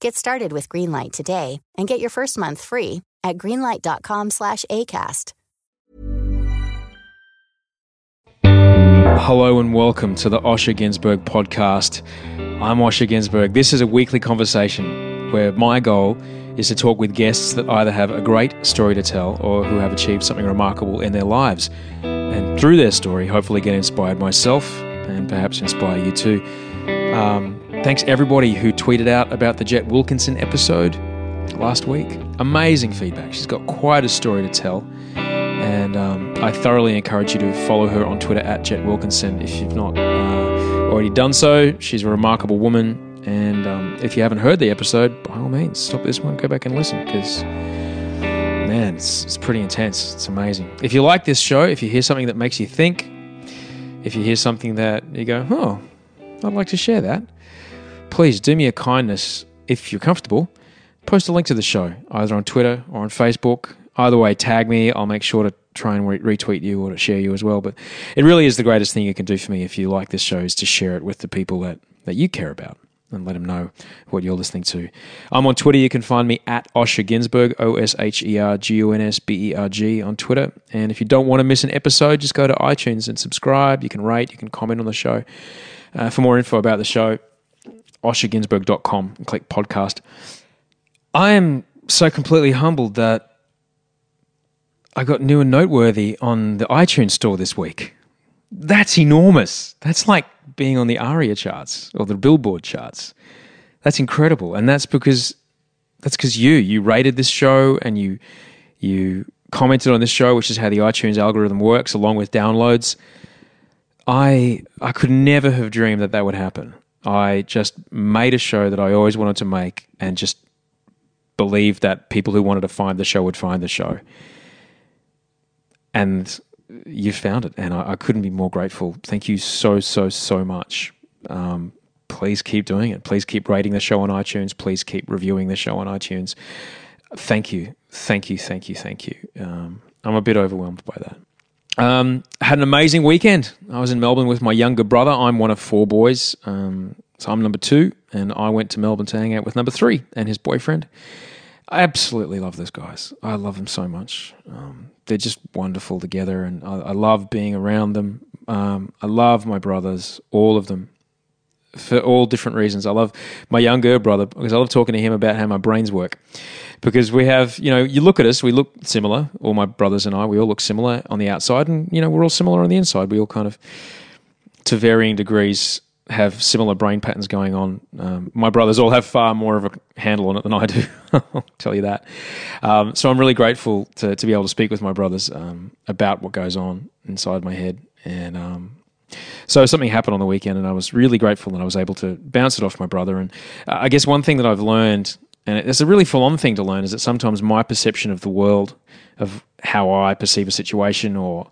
Get started with Greenlight today and get your first month free at greenlight.com slash ACAST. Hello and welcome to the Osher Günsberg podcast. I'm Osher Günsberg. This is a weekly conversation where my goal is to talk with guests that either have a great story to tell or who have achieved something remarkable in their lives. And through their story, hopefully get inspired myself and perhaps inspire you too. Um, thanks everybody who tweeted out about the Jet Wilkinson episode last week. Amazing feedback. She's got quite a story to tell. And um, I thoroughly encourage you to follow her on Twitter at Jet Wilkinson if you've not uh, already done so. She's a remarkable woman. And um, if you haven't heard the episode, by all means, stop this one, go back and listen because, man, it's, it's pretty intense. It's amazing. If you like this show, if you hear something that makes you think, if you hear something that you go, oh, I'd like to share that, please do me a kindness if you're comfortable. Post a link to the show either on Twitter or on Facebook. Either way, tag me. I'll make sure to try and re- retweet you or to share you as well. But it really is the greatest thing you can do for me if you like this show is to share it with the people that, that you care about and let them know what you're listening to. I'm on Twitter. You can find me at Osher Günsberg, O S H E R G U N S B E R G on Twitter. And if you don't want to miss an episode, just go to iTunes and subscribe. You can rate, you can comment on the show. Uh, for more info about the show, oshergunsberg.com and click podcast. I am so completely humbled that I got new and noteworthy on the iTunes store this week. That's enormous. That's like being on the ARIA charts or the Billboard charts. That's incredible, and that's because that's because you you rated this show and you you commented on this show, which is how the iTunes algorithm works, along with downloads. I I could never have dreamed that that would happen. I just made a show that I always wanted to make, and just believed that people who wanted to find the show would find the show. And you found it, and I, I, couldn't be more grateful. Thank you so, so, so much. Um, please keep doing it. Please keep rating the show on iTunes. Please keep reviewing the show on iTunes. Thank you, thank you, thank you, thank you. Um, I'm a bit overwhelmed by that. Um, had an amazing weekend. I was in Melbourne with my younger brother. I'm one of four boys, um, so I'm number two, and I went to Melbourne to hang out with number three and his boyfriend. I absolutely love those guys. I love them so much. Um, they're just wonderful together, and I, I love being around them. Um, I love my brothers, all of them, for all different reasons. I love my younger brother because I love talking to him about how my brains work. Because we have, you know, you look at us, we look similar. All my brothers and I, we all look similar on the outside, and you know, we're all similar on the inside. We all kind of, to varying degrees, have similar brain patterns going on. Um, my brothers all have far more of a handle on it than I do. I'll tell you that. Um, so I'm really grateful to, to be able to speak with my brothers um, about what goes on inside my head. And um, so something happened on the weekend, and I was really grateful that I was able to bounce it off my brother. And uh, I guess one thing that I've learned, and it's a really full on thing to learn, is that sometimes my perception of the world, of how I perceive a situation, or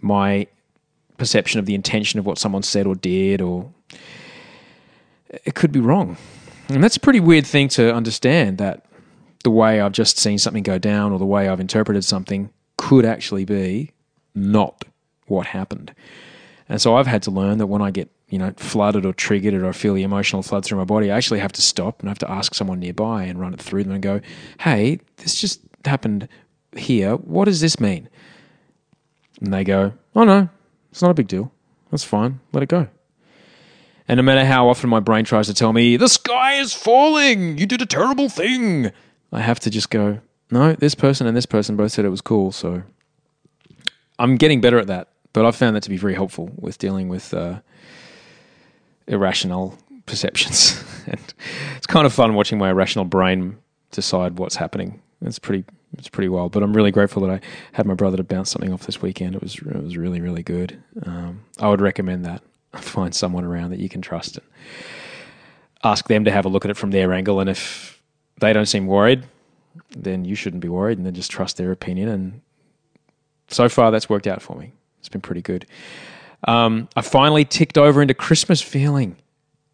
my perception of the intention of what someone said or did or it could be wrong. And that's a pretty weird thing to understand that the way I've just seen something go down or the way I've interpreted something could actually be not what happened. And so I've had to learn that when I get, you know, flooded or triggered or I feel the emotional flood through my body, I actually have to stop and I have to ask someone nearby and run it through them and go, hey, this just happened here. What does this mean? And they go, oh no, it's not a big deal. That's fine. Let it go. And no matter how often my brain tries to tell me, the sky is falling, you did a terrible thing, I have to just go, no, this person and this person both said it was cool. So I'm getting better at that. But I've found that to be very helpful with dealing with uh, irrational perceptions. and it's kind of fun watching my irrational brain decide what's happening. It's pretty it's pretty wild. But I'm really grateful that I had my brother to bounce something off this weekend. It was it was really really good. Um, I would recommend that. Find someone around that you can trust and ask them to have a look at it from their angle. And if they don't seem worried, then you shouldn't be worried, and then just trust their opinion. And so far, that's worked out for me. It's been pretty good. Um, I finally ticked over into Christmas feeling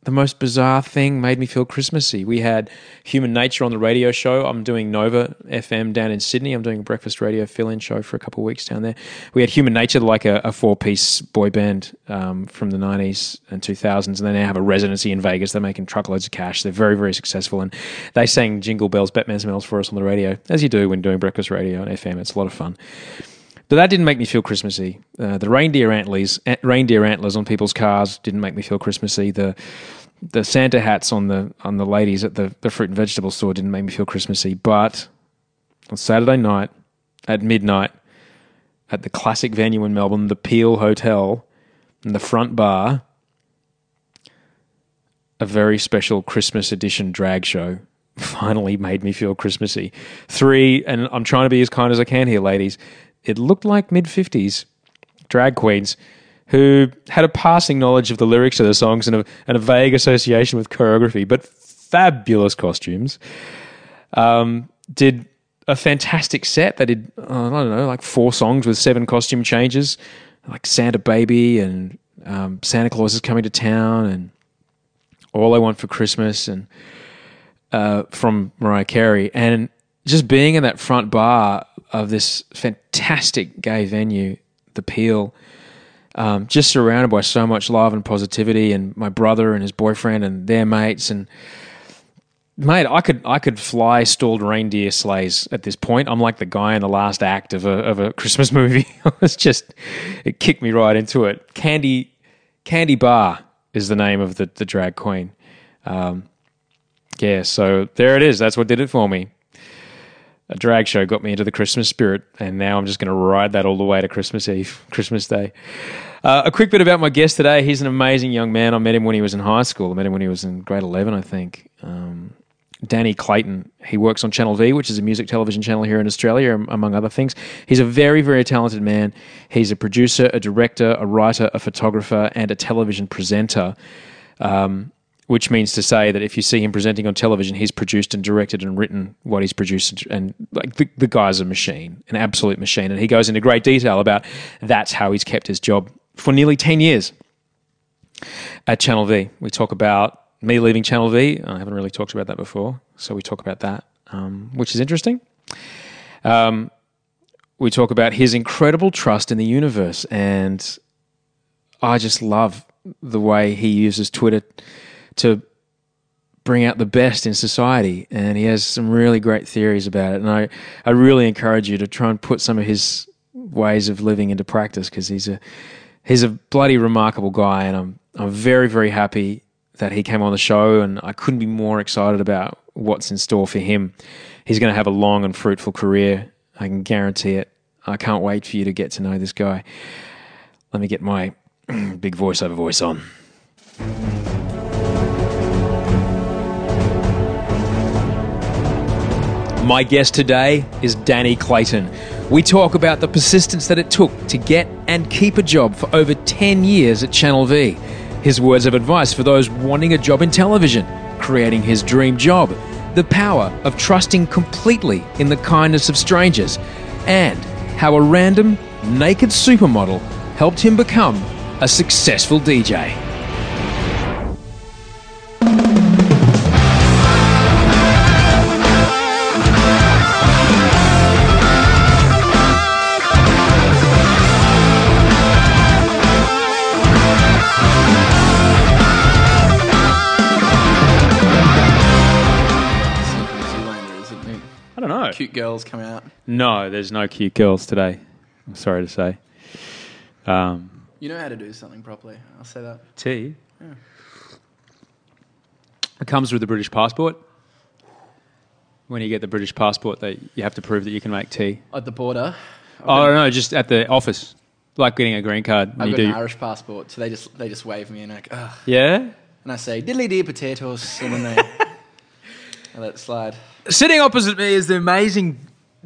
the most bizarre thing made me feel Christmassy. We had Human Nature on the radio show. I'm doing Nova FM down in Sydney. I'm doing a breakfast radio fill in show for a couple of weeks down there. We had Human Nature, like a, a four piece boy band um, from the 90s and 2000s, and they now have a residency in Vegas. They're making truckloads of cash. They're very, very successful. And they sang Jingle Bells, Batman Smells for us on the radio, as you do when doing breakfast radio on FM. It's a lot of fun. But that didn't make me feel Christmassy. Uh, the reindeer antlers, reindeer antlers on people's cars didn't make me feel Christmassy. The the Santa hats on the on the ladies at the, the fruit and vegetable store didn't make me feel Christmassy. But on Saturday night at midnight at the classic venue in Melbourne, the Peel Hotel, in the front bar, a very special Christmas edition drag show finally made me feel Christmassy. Three, and I'm trying to be as kind as I can here, ladies it looked like mid 50s drag queens who had a passing knowledge of the lyrics of the songs and a, and a vague association with choreography, but fabulous costumes. Um, did a fantastic set. They did, uh, I don't know, like four songs with seven costume changes, like Santa Baby and um, Santa Claus is coming to town and All I Want for Christmas and uh, from Mariah Carey. And just being in that front bar of this fantastic gay venue, the Peel, um, just surrounded by so much love and positivity, and my brother and his boyfriend and their mates, and mate, I could I could fly stalled reindeer sleighs at this point. I'm like the guy in the last act of a of a Christmas movie. it's just it kicked me right into it. Candy Candy Bar is the name of the the drag queen. Um, yeah, so there it is. That's what did it for me a drag show got me into the Christmas spirit, and now I'm just going to ride that all the way to Christmas Eve, Christmas Day. Uh, a quick bit about my guest today. He's an amazing young man. I met him when he was in high school. I met him when he was in grade 11, I think. Um, Danny Clayton. He works on Channel V, which is a music television channel here in Australia, among other things. He's a very, very talented man. He's a producer, a director, a writer, a photographer, and a television presenter. Um, which means to say that if you see him presenting on television, he's produced and directed and written what he's produced, and like the, the guy's a machine, an absolute machine, and he goes into great detail about that's how he's kept his job for nearly ten years at Channel V. We talk about me leaving Channel V. I haven't really talked about that before, so we talk about that, um, which is interesting. Um, we talk about his incredible trust in the universe, and I just love the way he uses Twitter to bring out the best in society. And he has some really great theories about it. And I, I really encourage you to try and put some of his ways of living into practice because he's a he's a bloody remarkable guy. And I'm I'm very very happy that he came on the show. And I couldn't be more excited about what's in store for him. He's going to have a long and fruitful career. I can guarantee it. I can't wait for you to get to know this guy. Let me get my big voiceover voice on. My guest today is Danny Clayton. We talk about the persistence that it took to get and keep a job for over 10 years at Channel V, his words of advice for those wanting a job in television, creating his dream job, the power of trusting completely in the kindness of strangers, and how a random, naked supermodel helped him become a successful DJ. Cute girls come out. No, there's no cute girls today. I'm sorry to say. Um, You know how to do something properly. I'll say that. tea. It comes with the British passport. When you get the British passport, they, you have to prove that you can make tea. At the border, Oh no, just at the office, like getting a green card. I've got do. an Irish passport, so they just they just wave me and like, ugh. Yeah. and I say diddly dee potatoes, and then they I let it slide. Sitting opposite me is the amazing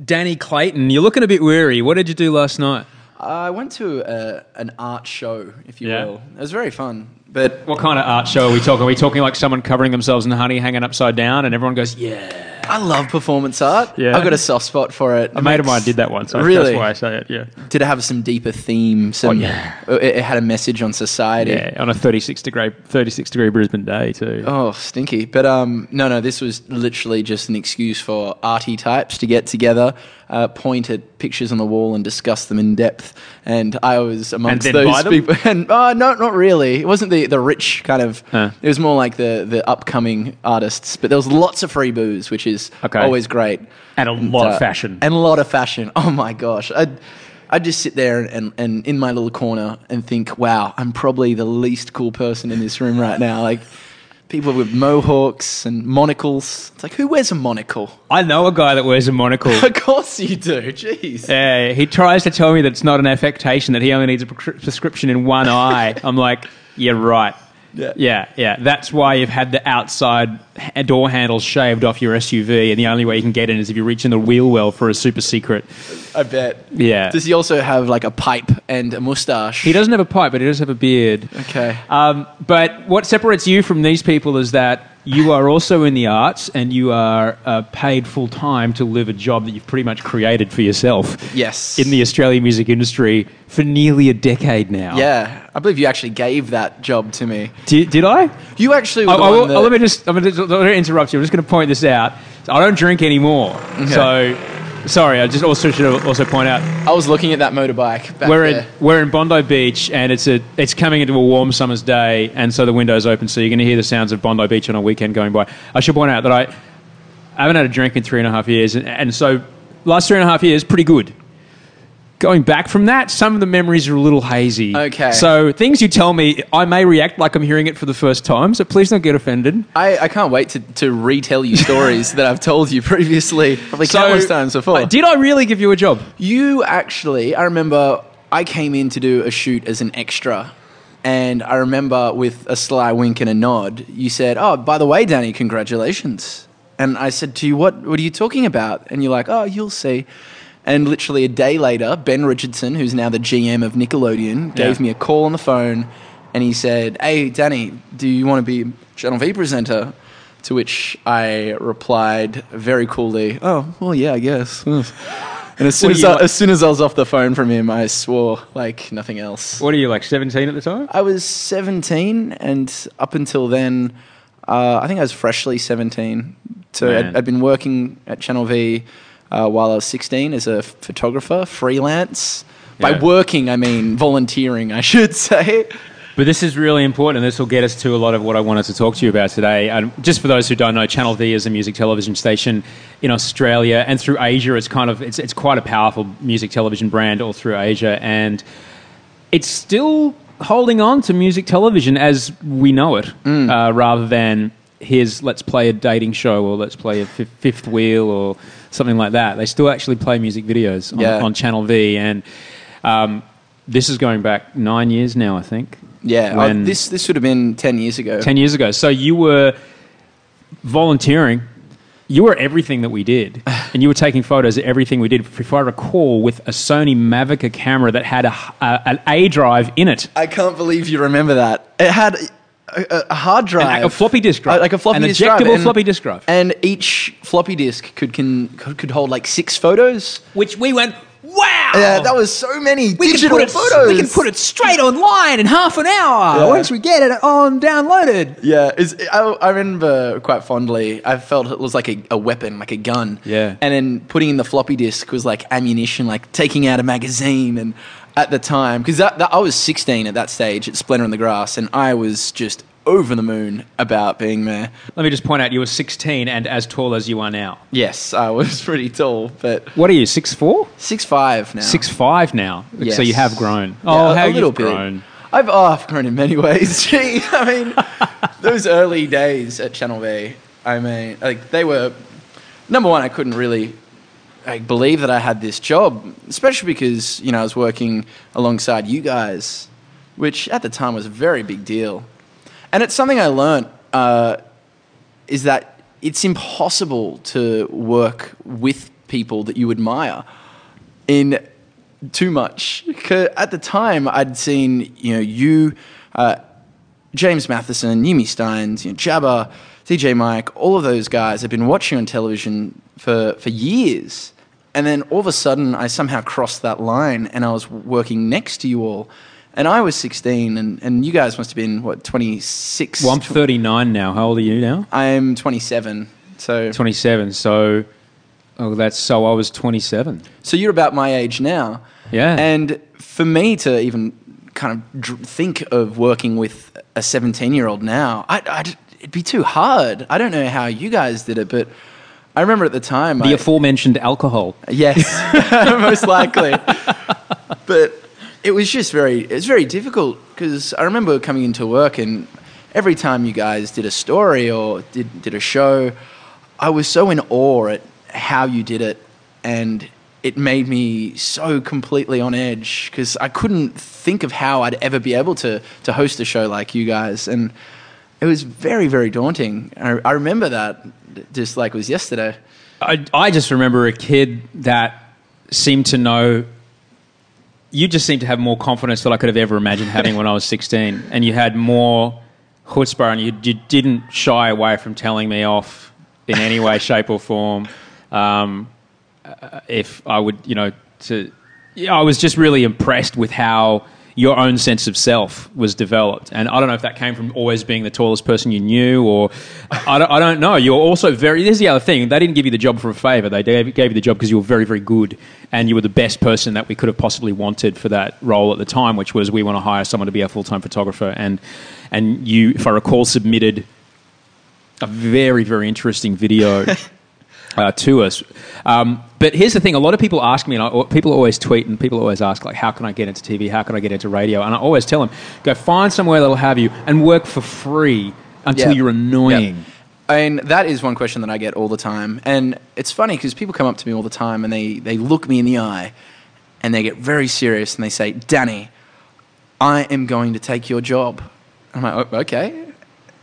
Danny Clayton. You're looking a bit weary. What did you do last night? I went to a, an art show, if you Yeah. will. It was very fun, but What kind of art show are we talking? Are we talking like someone covering themselves in honey, hanging upside down, and everyone goes, "Yeah." I love performance art. Yeah. I've got a soft spot for it. A mate of mine did that once. so Really? That's why I say it. Yeah. Did it have some deeper theme? Some, Oh, yeah. It, it had a message on society. Yeah, on a 36 degree 36 degree Brisbane day too. Oh, stinky. But um, no, no, this was literally just an excuse for arty types to get together, uh, point at pictures on the wall and discuss them in depth. And I was amongst those people. And uh, no, not really. It wasn't the, the rich kind of. It was more like the, the upcoming artists. But there was lots of free booze, which is Okay. always great. And a lot of uh, fashion. And a lot of fashion. Oh my gosh. I'd, I'd just sit there and, and in my little corner and think, wow, I'm probably the least cool person in this room right now. Like people with mohawks and monocles. It's like, who wears a monocle? I know a guy that wears a monocle. Of course you do. Jeez. Yeah, he tries to tell me that it's not an affectation, that he only needs a prescri- prescription in one eye. I'm like, yeah, right. Yeah. yeah, yeah. That's why you've had the outside ha- door handles shaved off your SUV, and the only way you can get in is if you reach in the wheel well for a super secret. I bet. Yeah. Does he also have like a pipe and a mustache? He doesn't have a pipe, but he does have a beard. Okay. Um, but what separates you from these people is that you are also in the arts and you are uh, paid full time to live a job that you've pretty much created for yourself. Yes. In the Australian music industry for nearly a decade now. Yeah. I believe you actually gave that job to me. Did, did I? You actually were I, I will- that- uh, let me just. I'm going to interrupt you. I'm just going to point this out. I don't drink anymore. So, sorry. I just also should also point out I was looking at that motorbike back we're there. in we're in Bondi Beach, and it's a it's coming into a warm summer's day, and so the window's open, so you're going to hear the sounds of Bondi Beach on a weekend going by. I should point out that I, I haven't had a drink in three and a half years, and, and so last three and a half years pretty good. Going back from that, some of the memories are a little hazy. Okay. So things you tell me, I may react like I'm hearing it for the first time. So please don't get offended. I, I can't wait to, to retell you stories that I've told you previously, probably countless times before. uh, did I really give you a job? You actually, I remember I came in to do a shoot as an extra. And I remember with a sly wink and a nod, you said, Oh, by the way, Danny, congratulations. And I said to you, What, what are you talking about? And you're like, Oh, you'll see. And literally a day later, Ben Richardson, who's now the GM of Nickelodeon, gave Yeah. me a call on the phone and he said, Hey, Danny, do you want to be Channel V presenter? To which I replied very coolly, Oh, well, yeah, I guess. And as soon as, I, like- as soon as I was off the phone from him, I swore like nothing else. What are you like, 17 at the time? I was 17, and up until then, uh, I think I was freshly 17. So I'd, I'd been working at Channel V uh, while I was 16 as a photographer, freelance. By working, I mean volunteering, I should say. But this is really important, and this will get us to a lot of what I wanted to talk to you about today. And just for those who don't know, Channel V is a music television station in Australia and through Asia. It's kind of it's, it's quite a powerful music television brand all through Asia, and it's still holding on to music television as we know it, uh, rather than here's let's play a dating show or let's play a fifth wheel or something like that. They still actually play music videos on, Yeah. on Channel V, and um, this is going back nine years now, I think. Yeah, uh, When- this this would have been 10 years ago. 10 years ago. So you were volunteering. You were everything that we did. And you were taking photos of everything we did, if I recall, with a Sony Mavica camera that had a, a, an A drive in it. I can't believe you remember that. It had a, a- hard drive, a floppy disk drive. Like a floppy An disk drive, ejectable and- floppy disk drive. and each floppy disk could can could, could hold like six photos. Which we went, wow! Yeah, that was so many we digital can put it, photos. We can put it straight online in half an hour Yeah. once we get it on downloaded. Yeah, is I, I remember quite fondly. I felt it was like a, a weapon, like a gun. Yeah. and then putting in the floppy disk was like ammunition, like taking out a magazine. And at the time, because that, that I was 16 at that stage at Splendor in the Grass, and I was just over the moon about being there. Let me just point out you were 16 and as tall as you are now. Yes, I was pretty tall, but What are you, 6'4"? six five now. Six five now. So you have grown. Oh, a- how a little bit. grown. I've, oh, I've grown in many ways. Gee, I mean, those early days at Channel V, I mean, like they were number one. I couldn't really like, believe that I had this job, especially because you know I was working alongside you guys, which at the time was a very big deal. And it's something I learned uh, is that it's impossible to work with people that you admire in too much. 'Cause At the time, I'd seen you know you, uh, James Matheson, Yumi Stynes, you know, Jabba, DJ Mike, all of those guys have been watching on television for for years, and then all of a sudden, I somehow crossed that line, and I was working next to you all. And I was 16, and, and you guys must have been, what, 26? Well, I'm 39 now. How old are you now? I'm 27. So, 27. So, oh, that's so I was 27. so you're about my age now. Yeah. And for me to even kind of dr- think of working with a 17 year old now, I, I'd, it'd be too hard. I don't know how you guys did it, but I remember at the time. The I, aforementioned alcohol. Yes, most likely. but it was just very, it was very difficult because I remember coming into work and every time you guys did a story or did, did a show, I was so in awe at how you did it. And it made me so completely on edge because I couldn't think of how I'd ever be able to, to host a show like you guys. And it was very, very daunting. I, I remember that just like it was yesterday. I, I just remember a kid that seemed to know. You just seemed to have more confidence than I could have ever imagined having when I was 16. And you had more chutzpah and you, you didn't shy away from telling me off in any way, shape, or form. Um, uh, if I would, you know, to. Yeah, I was just really impressed with how your own sense of self was developed. And I don't know if that came from always being the tallest person you knew, or I don't, I don't know. You're also very. This is the other thing. They didn't give you the job for a favor. They gave, gave you the job because you were very, very good, and you were the best person that we could have possibly wanted for that role at the time, which was we want to hire someone to be a full time photographer. And and you, if I recall, submitted a very, very interesting video. uh, to us. Um, but here's the thing: a lot of people ask me, and I, people always tweet, and people always ask, like, "How can I get into TV? How can I get into radio?" And I always tell them, "Go find somewhere that'll have you and work for free until Yeah. you're annoying." Yeah. I mean, that is one question that I get all the time. And it's funny because people come up to me all the time and they, they look me in the eye and they get very serious and they say, Danny, I am going to take your job. I'm like, "Oh, okay.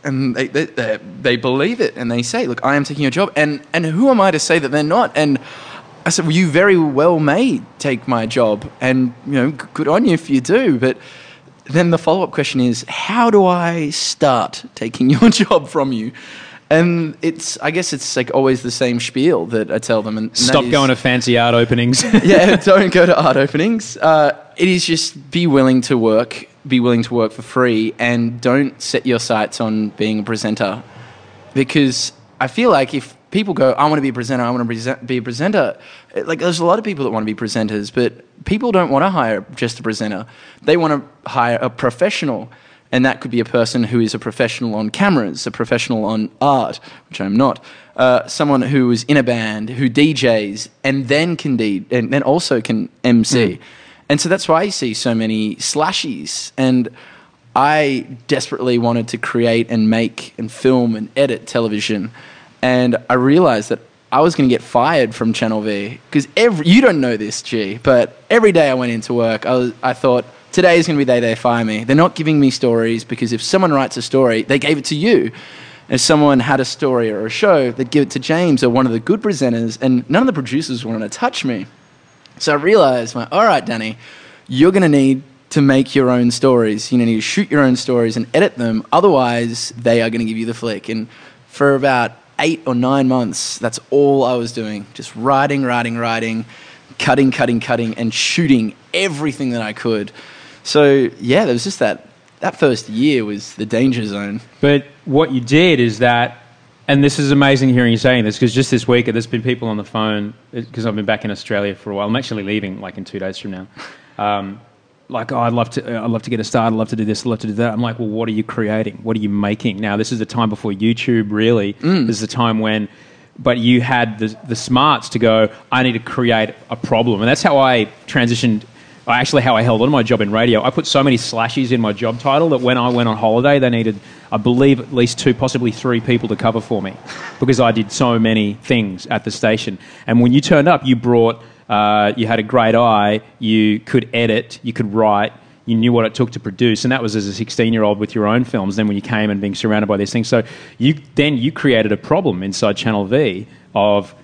And they, they, they, they believe it and they say, look, I am taking your job. And, and who am I to say that they're not? And I said, well, you very well may take my job. And, you know, good on you if you do. But then the follow up question is, how do I start taking your job from you? And it's, I guess it's like always the same spiel that I tell them. And, and Stop is- going to fancy art openings. yeah, don't go to art openings. Uh, it is just be willing to work, be willing to work for free, and don't set your sights on being a presenter. Because I feel like if people go, I want to be a presenter, I want to be a presenter, like there's a lot of people that want to be presenters, but people don't want to hire just a presenter. They want to hire a professional. And that could be a person who is a professional on cameras, a professional on art, which I'm not, uh, someone who is in a band, who DJs, and then can D- and then also can MC. And so that's why you see so many slashies. And I desperately wanted to create and make and film and edit television. And I realized that I was going to get fired from Channel V because every you don't know this, G, but every day I went into work, I, was, I thought today is going to be the day they fire me. They're not giving me stories because if someone writes a story, they gave it to you. If someone had a story or a show, they'd give it to James or one of the good presenters, and none of the producers wanted to touch me. So I realized, like, all right, Danny, you're going to need to make your own stories. You need to shoot your own stories and edit them. Otherwise, they are going to give you the flick. And for about eight or nine months, that's all I was doing. Just writing, writing, writing, cutting, cutting, cutting, and shooting everything that I could. So yeah, there was just that. That first year was the danger zone. But what you did is that, and this is amazing hearing you saying this because just this week there's been people on the phone because I've been back in Australia for a while. I'm actually leaving like in two days from now. Um, like, oh, I'd love to, I'd love to get a start. I'd love to do this. I'd love to do that. I'm like, well, what are you creating? What are you making? Now, this is the time before YouTube. Really, Mm. this is the time when, but you had the the smarts to go. I need to create a problem, and that's how I transitioned. Actually, how I held on to my job in radio. I put so many slashes in my job title that when I went on holiday, they needed, I believe, at least two, possibly three people to cover for me because I did so many things at the station. And when you turned up, you brought, uh, you had a great eye, you could edit, you could write, you knew what it took to produce, and that was as a 16 year old with your own films. Then when you came and being surrounded by these things, so you then you created a problem inside Channel V of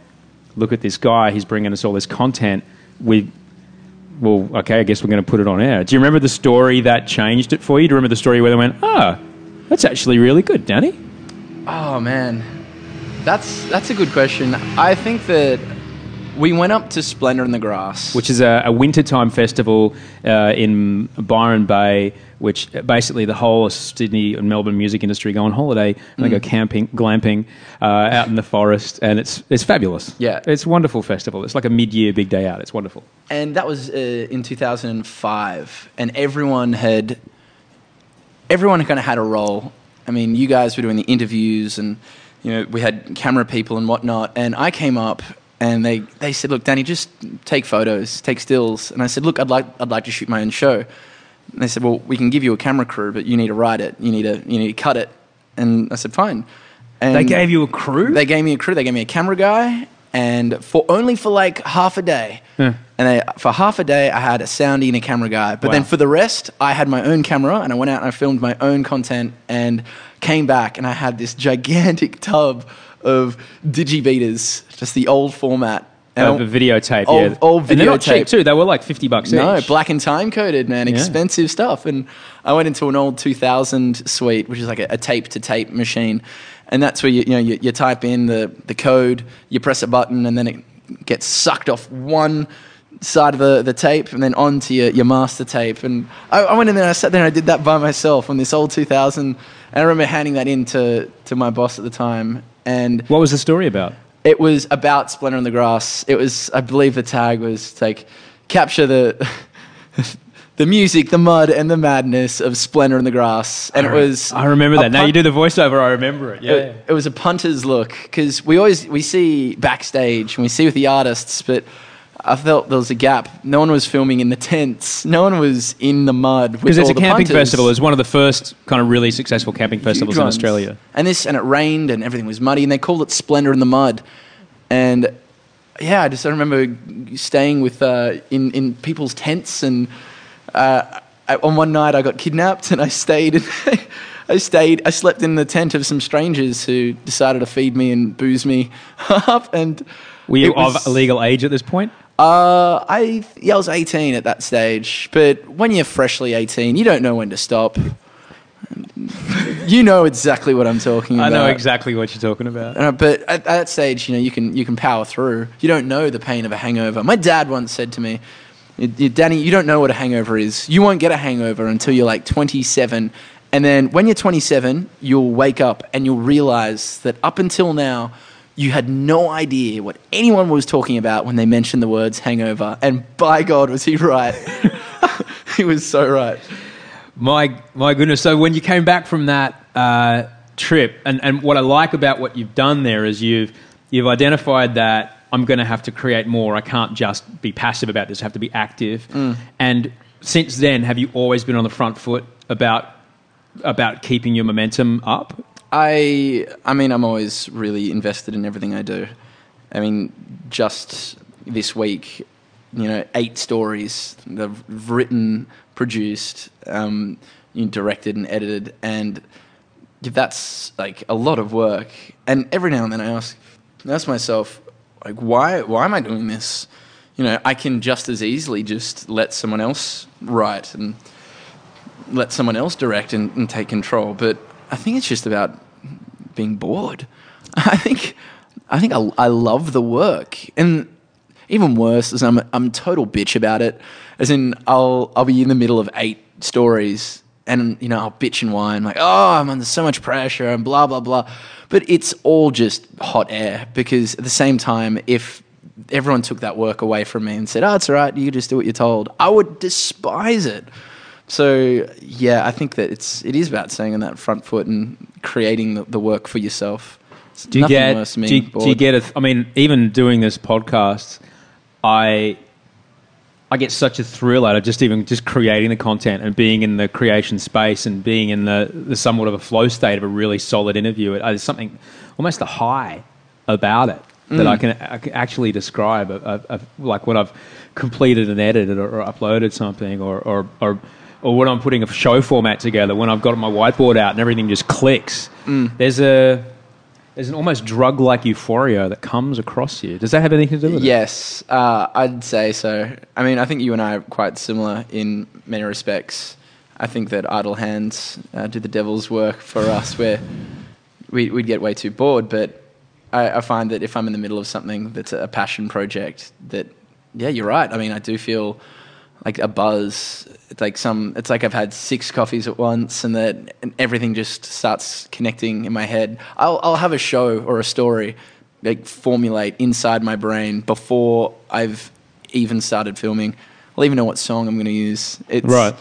look at this guy, he's bringing us all this content. We well, okay, I guess we're going to put it on air. Do you remember the story that changed it for you? Do you remember the story where they went, ah, that's actually really good, Danny? Oh man, that's that's a good question. I think that we went up to Splendor in the Grass, Which is a, a wintertime festival uh, in Byron Bay, which basically the whole of Sydney and Melbourne music industry go on holiday and they go camping, glamping uh, out in the forest, and it's it's fabulous. Yeah. it's a wonderful festival. It's like a mid-year big day out. It's wonderful. and that was uh, in 2005, and everyone had everyone kind of had a role. I mean, you guys were doing the interviews, and you know we had camera people and whatnot. And I came up, and they they said, "Look, Danny, just take photos, take stills." And I said, "Look, I'd like I'd like to shoot my own show." And they said, "Well, we can give you a camera crew, but you need to write it. You need to you need to cut it." And I said, "Fine." And They gave you a crew. they gave me a crew. They gave me a camera guy, and for only for like half a day. Yeah. And they, for half a day, I had a soundy and a camera guy. But Wow. then for the rest, I had my own camera, and I went out and I filmed my own content, and came back, and I had this gigantic tub of Digibetas, just the old format. And the videotape, Old- yeah. old and they're not cheap videotape. too. They were like fifty bucks no, each. black and time coded, man, Yeah. expensive stuff. And I went into an old 2000 suite, which is like a, a tape to tape machine, and that's where you, you know you, you type in the the code, you press a button, and then it gets sucked off one side of the, the tape and then onto your, your master tape. And I, I went in there, and I sat there, and I did that by myself on this old 2000. And I remember handing that in to, to my boss at the time, and What was the story about? it was about Splendor in the Grass. It was, I believe, the tag was like capture the the music, the mud, and the madness of Splendor in the Grass. And it was. I remember that. Now you do the voiceover. I remember it. Yeah. It, it was a punter's look because we always we see backstage and we see with the artists, but I felt there was a gap. No one was filming in the tents. No one was in the mud. Because it's a camping festival. It's one of the first kind of really successful camping festivals in Australia. And this, and it rained, and everything was muddy, and they called it Splendor in the Mud. And yeah, I just I remember staying with uh, in in people's tents, and uh, I, on one night I got kidnapped, and I stayed. I stayed. I slept in the tent of some strangers who decided to feed me and booze me up. And Were you was- of legal age at this point? Uh, I yeah, I was 18 at that stage. But when you're freshly 18, you don't know when to stop. You know exactly what I'm talking about. I know exactly what you're talking about. Uh, but at, at that stage, you know, you can you can power through. You don't know the pain of a hangover. My dad once said to me, "Y- y- "Danny, you don't know what a hangover is. You won't get a hangover until you're like 27, and then when you're 27, you'll wake up and you'll realize that up until now." You had no idea what anyone was talking about when they mentioned the words hangover. And by God, was he right? he was so right. My my goodness! So when you came back from that uh, trip, and, and what I like about what you've done there is you've you've identified that I'm going to have to create more. I can't just be passive about this. I have to be active. And since then, have you always been on the front foot about about keeping your momentum up? I I mean I'm always really invested in everything I do. I mean just this week, you know, eight stories that I've written, produced, um, you know, directed and edited, and that's like a lot of work. And every now and then I ask I ask myself, like, why why am I doing this? You know, I can just as easily just let someone else write and let someone else direct and, and take control. But I think it's just about being bored. I think I think I, I love the work, and even worse is I'm I'm a total bitch about it. As in, I'll I'll be in the middle of eight stories, and you know I'll bitch and whine like, oh, I'm under so much pressure and blah blah blah. But it's all just hot air because at the same time, if everyone took that work away from me and said, "Oh, it's all right. You just do what you're told." I would despise it. So yeah, I think that it's it is about staying on that front foot and creating the, the work for yourself. It's Do you get? Do you, do you get? I mean, even doing this podcast, I I get such a thrill out of just even just creating the content and being in the creation space and being in the, the somewhat of a flow state of a really solid interview. It, there's something almost a high about it that I, mm. can, I can actually describe, of, of, of like when I've completed and edited or, or uploaded something or, or, or or when I'm putting a show format together, when I've got my whiteboard out and everything just clicks. There's a there's an almost drug like euphoria that comes across you. Does that have anything to do with it? Yes, uh, I'd say so. I mean, I think you and I are quite similar in many respects. I think that idle hands uh, do the devil's work for us, where we, we'd get way too bored. But I, I find that if I'm in the middle of something that's a passion project, that yeah, you're right. I mean, I do feel like a buzz. It's like some. It's like I've had six coffees at once, and that and everything just starts connecting in my head. I'll I'll have a show or a story like formulate inside my brain before I've even started filming. I'll even know what song I'm going to use. It's, Right.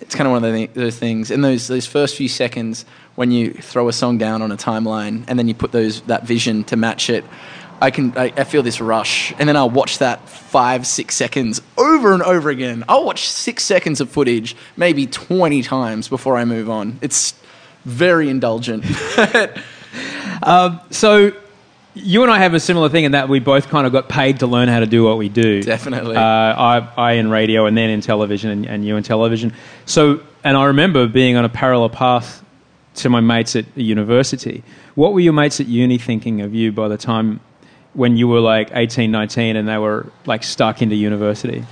It's kind of one of the, those things. In those those first few seconds, when you throw a song down on a timeline and then you put those that vision to match it, I can I, I feel this rush, and then I'll watch that five six seconds over and over again. I'll watch six seconds of footage maybe twenty times before I move on. It's very indulgent. So you and I have a similar thing in that we both kind of got paid to learn how to do what we do. Definitely. Uh, I, I in radio and then in television and, and you in television. So, and I remember being on a parallel path to my mates at university. What were your mates at uni thinking of you by the time when you were like 18, 19 and they were like stuck into university?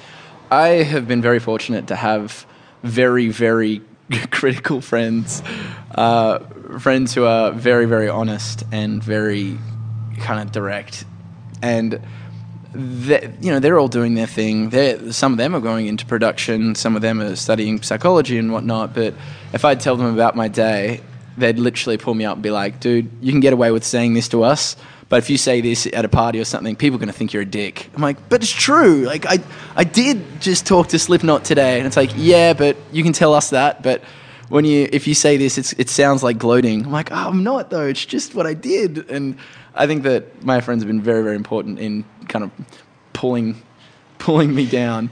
I have been very fortunate to have very, very critical friends, uh, friends who are very, very honest and very kind of direct, and you know they're all doing their thing. They're, some of them are going into production, some of them are studying psychology and whatnot. But if I'd tell them about my day, they'd literally pull me up and be like, "Dude, you can get away with saying this to us." But if you say this at a party or something, people are going to think you're a dick. I'm like, but it's true. Like, I, I did just talk to Slipknot today, and it's like, yeah, but you can tell us that. But when you, if you say this, it's, it sounds like gloating. I'm like, oh, I'm not though. It's just what I did. And I think that my friends have been very, very important in kind of pulling, pulling me down.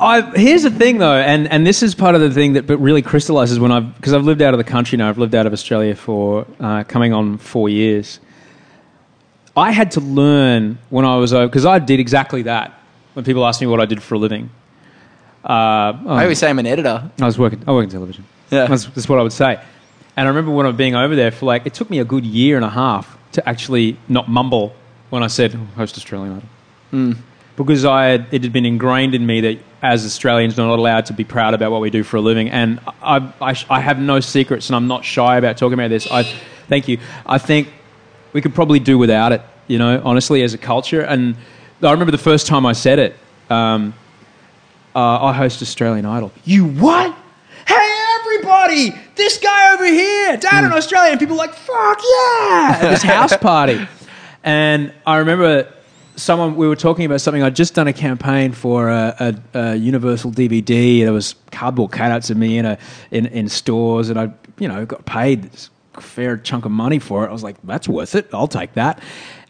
I, here's the thing, though, and, and this is part of the thing that but really crystallizes when I've because I've lived out of the country now. I've lived out of Australia for uh, coming on four years. I had to learn when I was over because I did exactly that. When people asked me what I did for a living, uh, I always say I'm an editor. I was working. I work in television. Yeah. that's, that's what I would say. And I remember when I was being over there for like it took me a good year and a half to actually not mumble when I said "Oh, host Australian Idol because I had, it had been ingrained in me that as Australians we're not allowed to be proud about what we do for a living, and I, I, I have no secrets, and I'm not shy about talking about this. I thank you. I think we could probably do without it, you know, honestly, as a culture. And I remember the first time I said it. Um, uh, I host Australian Idol. You what? Hey, everybody! This guy over here, down in Australia, and people were like, "Fuck yeah!" At this house party, and I remember someone we were talking about something. I'd just done a campaign for a, a, a Universal DVD. There was cardboard cutouts of me in a in, in stores, and I you know got paid fair chunk of money for it. I was like, "That's worth it. I'll take that."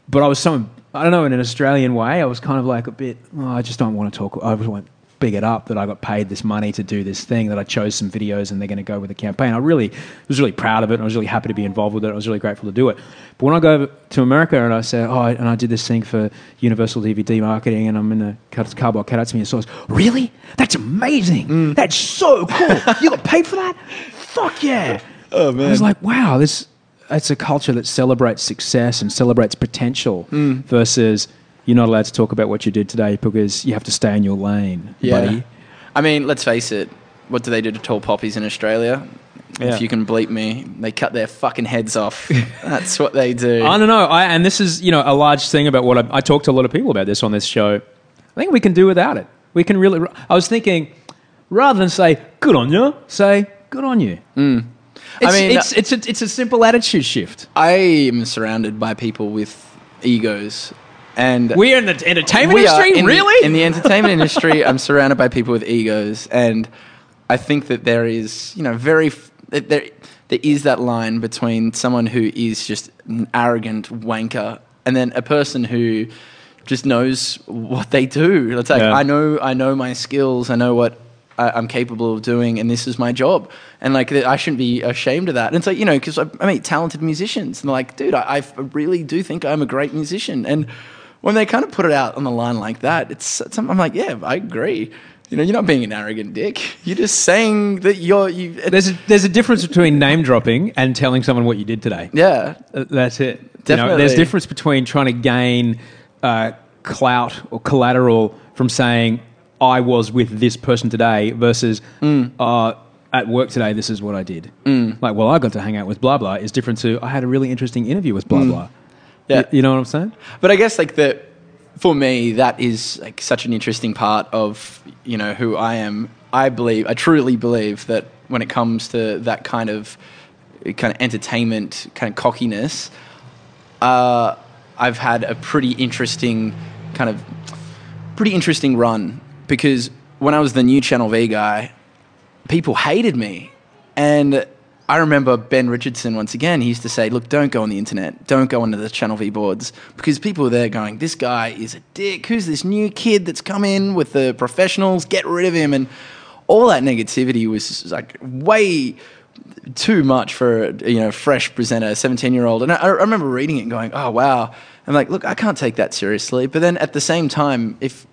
But I was some I don't know in an Australian way. I was kind of like a bit. Oh, I just don't want to talk. I just want big it up that I got paid this money to do this thing, that I chose some videos and they're going to go with the campaign. I really was really proud of it and I was really happy to be involved with it. I was really grateful to do it. But when I go to America and I say, oh, and I did this thing for Universal DVD marketing and I'm in the cut- cardboard cutouts of me and stores, really? That's amazing. Mm. That's so cool. you got paid for that? Fuck yeah. Oh, man. I was like, wow, this, it's a culture that celebrates success and celebrates potential versus you're not allowed to talk about what you did today because you have to stay in your lane, buddy. I mean, let's face it. What do they do to tall poppies in Australia? Yeah. If you can bleep me, they cut their fucking heads off. That's what they do. I don't know. I, and this is, you know, a large thing about what I, I talk to a lot of people about this on this show. I think we can do without it. We can really. I was thinking, rather than say "good on you," say "good on you." Mm. It's, I mean, it's, it's a it's a simple attitude shift. I am surrounded by people with egos, And We're in the entertainment industry, in the- really? in the entertainment industry. I'm surrounded by people with egos, and I think that there is, you know, very that there there is that line between someone who is just an arrogant wanker and then a person who just knows what they do. It's like Yeah. I know, I know my skills. I know what I, I'm capable of doing, and this is my job. And like I shouldn't be ashamed of that. And it's like you know, because I, I meet talented musicians, and like, dude, I, I really do think I'm a great musician. And when they kind of put it out on the line like that, it's, it's I'm like, yeah, I agree. You know, you're not being an arrogant dick. You're just saying that you're you. There's a, there's a difference between name dropping and telling someone what you did today. yeah, Uh, That's it. You know, Definitely. there's a difference between trying to gain uh, clout or collateral from saying I was with this person today versus Mm. uh, at work today. This is what I did. Like, well, I got to hang out with blah blah. Is different to I had a really interesting interview with blah blah. Mm. Yeah. Y- you know what I'm saying? But I guess like the for me that is like such an interesting part of you know who I am. I believe I truly believe that when it comes to that kind of kind of entertainment kind of cockiness, uh, I've had a pretty interesting kind of pretty interesting run because when I was the new Channel V guy, people hated me. And I remember Ben Richardson once again, he used to say, Look, don't go on the internet, don't go onto the Channel V boards because people were there going, This guy is a dick. Who's this new kid that's come in with the professionals? Get rid of him. And all that negativity was like way too much for a you know fresh presenter, seventeen year old. And I, I remember reading it and going, "Oh wow!" I'm like, "Look, I can't take that seriously." But then at the same time, if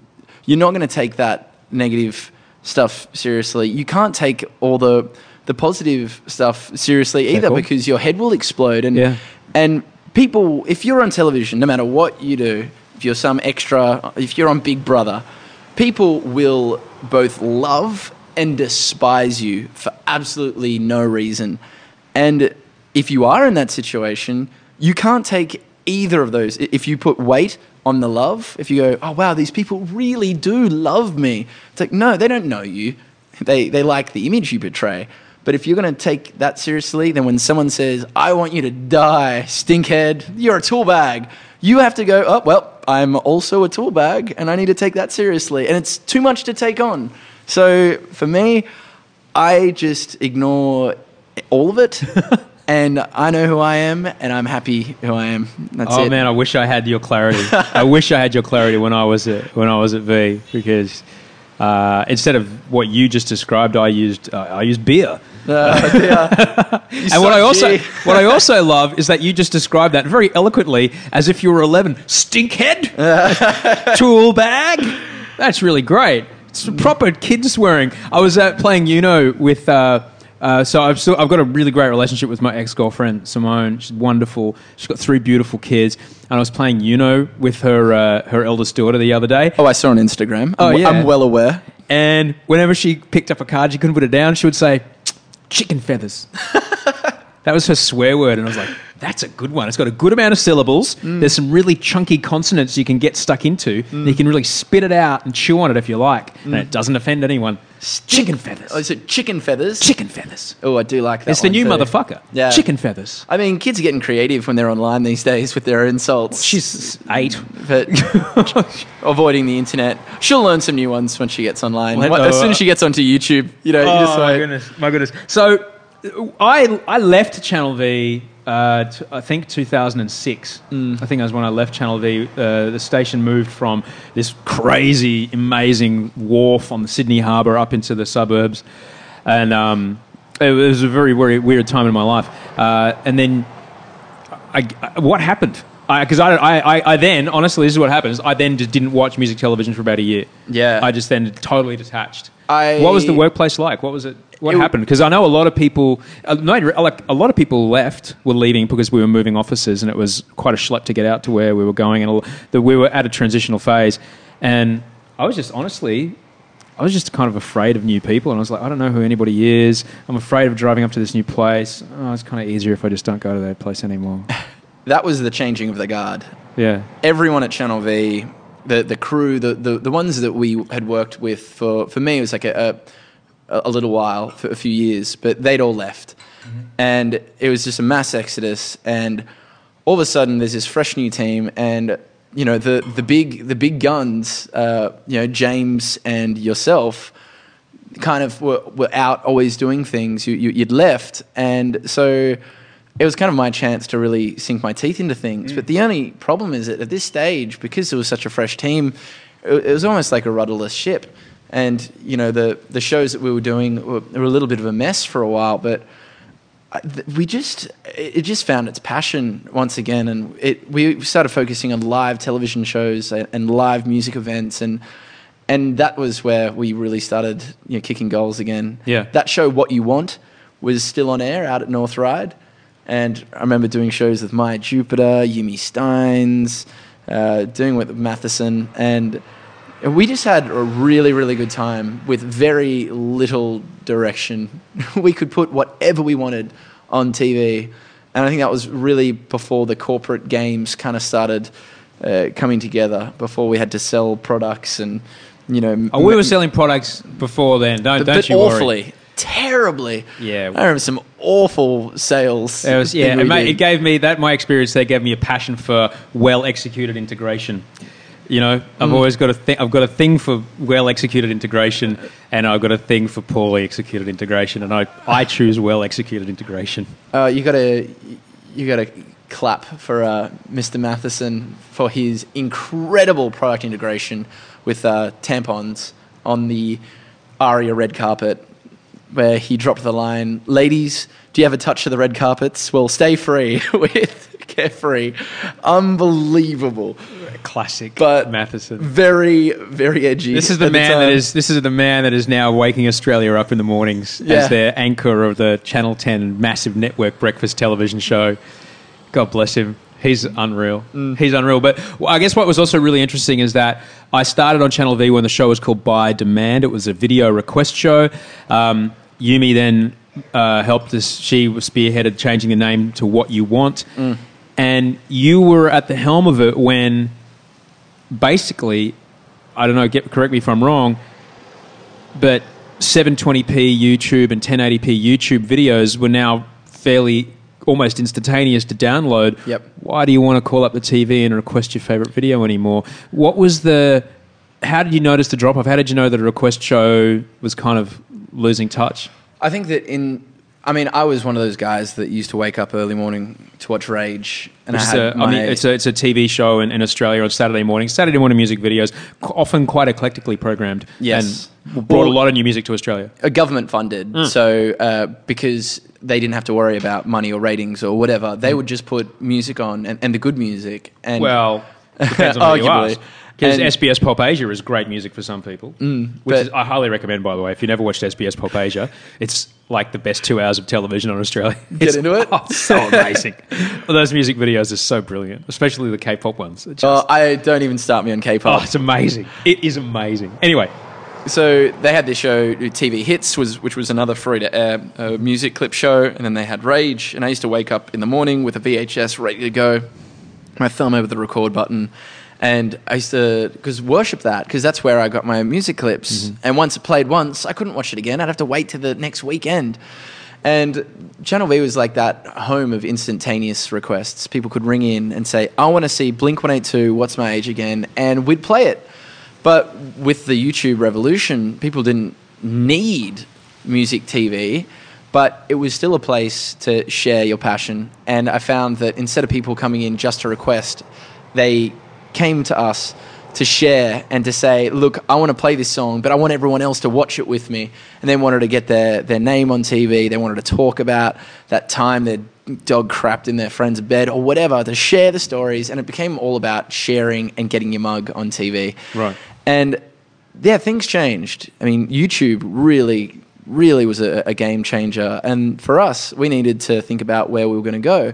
you're not going to take that negative stuff seriously, you can't take all the the positive stuff seriously either Careful. because your head will explode. And Yeah. and people, if you're on television, no matter what you do, if you're some extra, if you're on Big Brother, people will both love and despise you for absolutely no reason. And if you are in that situation, you can't take either of those. If you put weight on the love, if you go, oh wow, these people really do love me, it's like, no, they don't know you. They, they like the image you portray. But if you're going to take that seriously, then when someone says, I want you to die, stinkhead, you're a tool bag, you have to go, oh, well, I'm also a tool bag and I need to take that seriously. And it's too much to take on. So for me, I just ignore all of it. and I know who I am and I'm happy who I am. That's oh it. man, I wish I had your clarity. I wish I had your clarity when I was at when I was at V because uh, instead of what you just described, I used uh, I used beer. and what I also what I also love is that you just described that very eloquently as if you were eleven. Stinkhead, tool bag. That's really great. It's proper kid swearing. I was uh, playing Uno with. Uh, so I've still, I've got a really great relationship with my ex girlfriend Simone. She's wonderful. She's got three beautiful kids, and I was playing Uno with her uh, her eldest daughter the other day. Oh, I saw on Instagram. Oh, I'm, yeah. I'm well aware. And whenever she picked up a card, she couldn't put it down. She would say, "Chicken feathers." that was her swear word, and I was like, "That's a good one. It's got a good amount of syllables. Mm. There's some really chunky consonants you can get stuck into. And you can really spit it out and chew on it if you like, and it doesn't offend anyone." Chicken feathers. Oh, is it chicken feathers? Chicken feathers. Oh, I do like that. It's the new too. motherfucker. Yeah. Chicken feathers. I mean, kids are getting creative when they're online these days with their insults. She's eight. but avoiding the internet. She'll learn some new ones when she gets online. Let- as oh, soon as she gets onto YouTube, you know, you just Oh my goodness, my goodness. So, uh, I I left Channel V. Uh, t- I think 2006. I think that was when I left Channel V. Uh, the station moved from this crazy, amazing wharf on the Sydney Harbour up into the suburbs, and um, it was a very, very weird time in my life. Uh, and then, I, I- what happened? Because I, I, I, I then, honestly, this is what happens. I then just didn't watch music television for about a year. Yeah. I just then totally detached. I- what was the workplace like? What was it? What It- happened? Because I know a lot of people, uh, no, like a lot of people left, were leaving because we were moving offices, and it was quite a schlep to get out to where we were going, and all, that we were at a transitional phase. And I was just honestly, I was just kind of afraid of new people, and I was like, I don't know who anybody is. I'm afraid of driving up to this new place. Oh, it's kind of easier if I just don't go to that place anymore. that was the changing of the guard. Yeah. Everyone at Channel V, the the crew, the, the, the ones that we had worked with for for me, it was like a a, a little while, for a few years, but they'd all left, and it was just a mass exodus, and all of a sudden there's this fresh new team, and you know the the big the big guns, uh, you know James and yourself, kind of were, were out always doing things. You, you you'd left, and so it was kind of my chance to really sink my teeth into things. Mm. But the only problem is that at this stage, because it was such a fresh team, it, it was almost like a rudderless ship. And you know the the shows that we were doing were, were a little bit of a mess for a while, but we just it just found its passion once again, and it we started focusing on live television shows and, and live music events, and and that was where we really started you know kicking goals again. Yeah. that show What You Want was still on air out at North Ryde, and I remember doing shows with Maya Jupiter, Yumi Stynes, uh, doing with Mathison, and we just had a really, really good time with very little direction. we could put whatever we wanted on TV. And I think that was really before the corporate games kind of started uh, coming together, before we had to sell products and, you know. Oh, we were selling products before then. Don't but, don't but you awfully, worry. Terribly. Yeah. I remember some awful sales. It was, yeah, it, made, it gave me that. My experience there gave me a passion for well executed integration. You know, I've Mm. always got a thing. I've got a thing for well executed integration, and I've got a thing for poorly executed integration, and I, I choose well executed integration. Uh, you got to you got to clap for uh, Mr. Mathison for his incredible product integration with uh, tampons on the Aria red carpet, where he dropped the line, "Ladies, do you have a touch of the red carpets? Well, stay free with Carefree." Unbelievable, Classic, but Mathison. very very edgy. This is the man that time. is. This is the man that is now waking Australia up in the mornings Yeah. as their anchor of the Channel Ten massive network breakfast television show. God bless him. He's unreal. Mm. He's unreal. But I guess what was also really interesting is that I started on Channel V when the show was called By Demand. It was a video request show. Um, Yumi then uh, helped us. She was spearheaded changing the name to What You Want. Mm. And you were at the helm of it when basically, I don't know, get, correct me if I'm wrong, but 720p YouTube and 1080p YouTube videos were now fairly almost instantaneous to download. Yep. Why do you want to call up the TV and request your favorite video anymore? What was the how did you notice the drop off? How did you know that a request show was kind of losing touch? I think that in, I mean, I was one of those guys that used to wake up early morning to watch Rage, and Which I had a, my, I mean, it's a, it's a TV show in, in Australia on Saturday morning. Saturday morning music videos, often quite eclectically programmed. Yes. And brought Well- a lot of new music to Australia. a government funded. Mm. So uh, because they didn't have to worry about money or ratings or whatever, they would just put music on and, and the good music. And Well, depends on who you ask. Because SBS Pop Asia is great music for some people, which but- is, I highly recommend. By the way, if you never watched SBS Pop Asia, it's like the best two hours of television on Australia. Get It's- into it? Oh, so amazing. well, those music videos are so brilliant, especially the K-pop ones. It's Uh, I don't even start me on oh, K-pop. it's amazing. It is amazing. Anyway, so they had this show, TV Hits, was which was another free to air uh, music clip show, and then they had Rage. And I used to wake up in the morning with a VHS ready to go, my thumb over the record button, and I used to because worship that because that's where I got my music clips. Mm-hmm. And once it played once, I couldn't watch it again. I'd have to wait to the next weekend. And Channel V was like that home of instantaneous requests. People could ring in and say, I want to see Blink 182, What's My Age Again? And we'd play it. But with the YouTube revolution, people didn't need music TV, but it was still a place to share your passion. And I found that instead of people coming in just to request, they came to us to share and to say, look, I want to play this song, but I want everyone else to watch it with me. And they wanted to get their, their name on TV. They wanted to talk about that time their dog crapped in their friend's bed or whatever, to share the stories. And it became all about sharing and getting your mug on TV. Right. And yeah, things changed. I mean, YouTube really, really was a, a game changer. And for us, we needed to think about where we were going to go.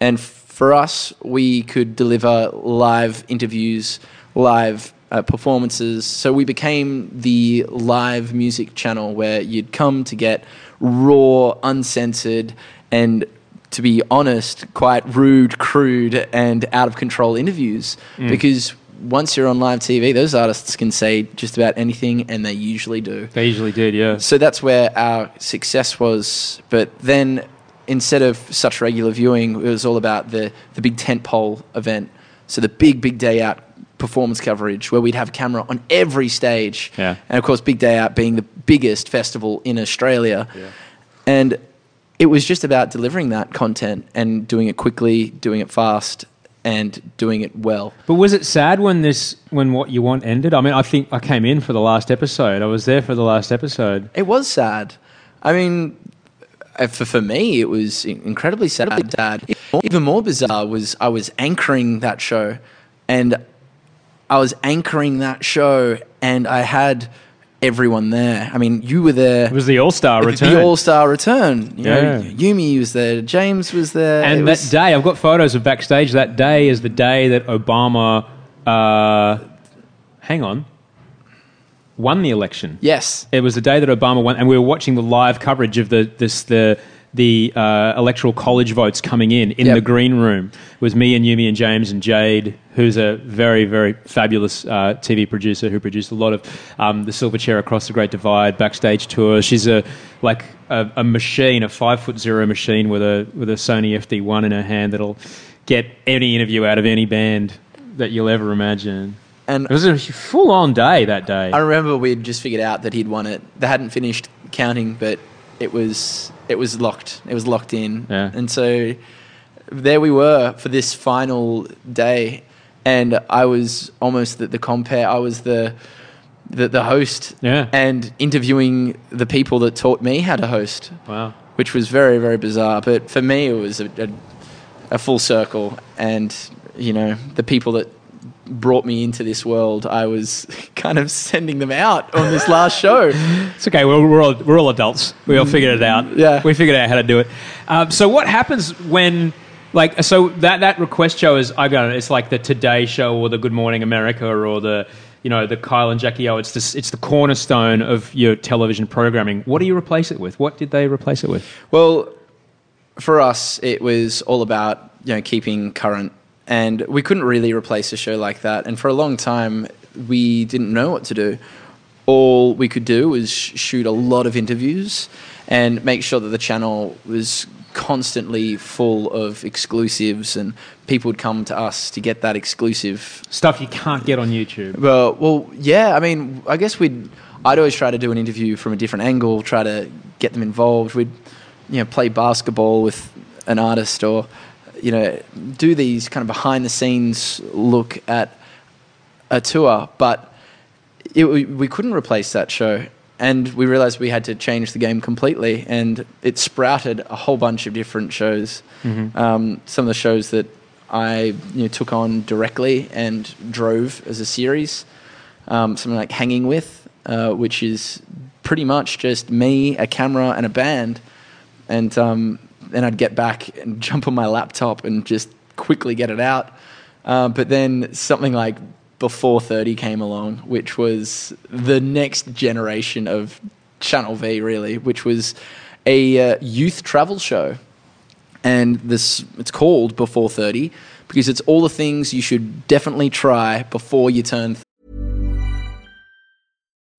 And for us, we could deliver live interviews, live uh, performances. So we became the live music channel where you'd come to get raw, uncensored, and to be honest, quite rude, crude, and out of control interviews. Because once you're on live TV, those artists can say just about anything, and they usually do. they usually did, yeah. So that's where our success was. But then instead of such regular viewing, it was all about the, the big tentpole event. So the big, big day out performance coverage where we'd have a camera on every stage. Yeah. And of course, Big Day Out being the biggest festival in Australia. And it was just about delivering that content and doing it quickly, doing it fast, and doing it well. But was it sad when this when what you want ended? I mean, I think I came in for the last episode. I was there for the last episode. It was sad. I mean, for, for me, it was incredibly sad. sad. Even more bizarre was I was anchoring that show, and I was anchoring that show, and I had everyone there. I mean, you were there. It was the All Star return. The All Star return. You know, Yeah. Yumi was there. James was there. and It that was- day, I've got photos of backstage. That day is the day that Obama, uh, hang on, won the election. yes, It was the day that Obama won, and we were watching the live coverage of the this the the uh, electoral college votes coming in in Yep. the green room. It was me and Yumi and James and Jade, who's a very very fabulous uh, TV producer who produced a lot of um, the Silverchair Across the Great Divide backstage tour. She's a like a, a machine, a five foot zero machine with a with a Sony FD one in her hand that'll get any interview out of any band that you'll ever imagine. And It was a full on day that day. I remember we'd just figured out that he'd won it. They hadn't finished counting, but it was it was locked. It was locked in. Yeah. And so there we were for this final day, and I was almost the, the compare. I was the the, the host. Yeah. And interviewing the people that taught me how to host, wow. which was very very bizarre. But for me, it was a, a, a full circle, and you know the people that brought me into this world, I was kind of sending them out on this last show. It's okay. We're, we're, all, we're all adults. We all figured it out. Yeah. We figured out how to do it. Um, so what happens when, like, so that, that request show is, I got it, it's like the Today Show or the Good Morning America or the, you know, the Kyle and Jackie O. It's, this, it's the cornerstone of your television programming. What do you replace it with? What did they replace it with? Well, for us, it was all about you know keeping current, and we couldn't really replace a show like that. And for a long time, we didn't know what to do. All we could do was sh- shoot a lot of interviews and make sure that the channel was constantly full of exclusives, and people would come to us to get that exclusive Stuff you can't get on YouTube. well, well, yeah. I mean, I guess we'd. I'd always try to do an interview from a different angle, try to get them involved. We'd, you know, play basketball with an artist, or you know, do these kind of behind the scenes look at a tour. But it, we, we couldn't replace that show, and we realized we had to change the game completely. And it sprouted a whole bunch of different shows. Um, some of the shows that I you know, took on directly and drove as a series. Um, something like Hanging With, uh, which is pretty much just me, a camera, and a band. And um, then I'd get back and jump on my laptop and just quickly get it out. Uh, but then something like Before 30 came along, which was the next generation of Channel V, really, which was a uh, youth travel show and this it's called before 30 because it's all the things you should definitely try before you turn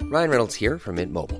Ryan Reynolds here from Mint Mobile.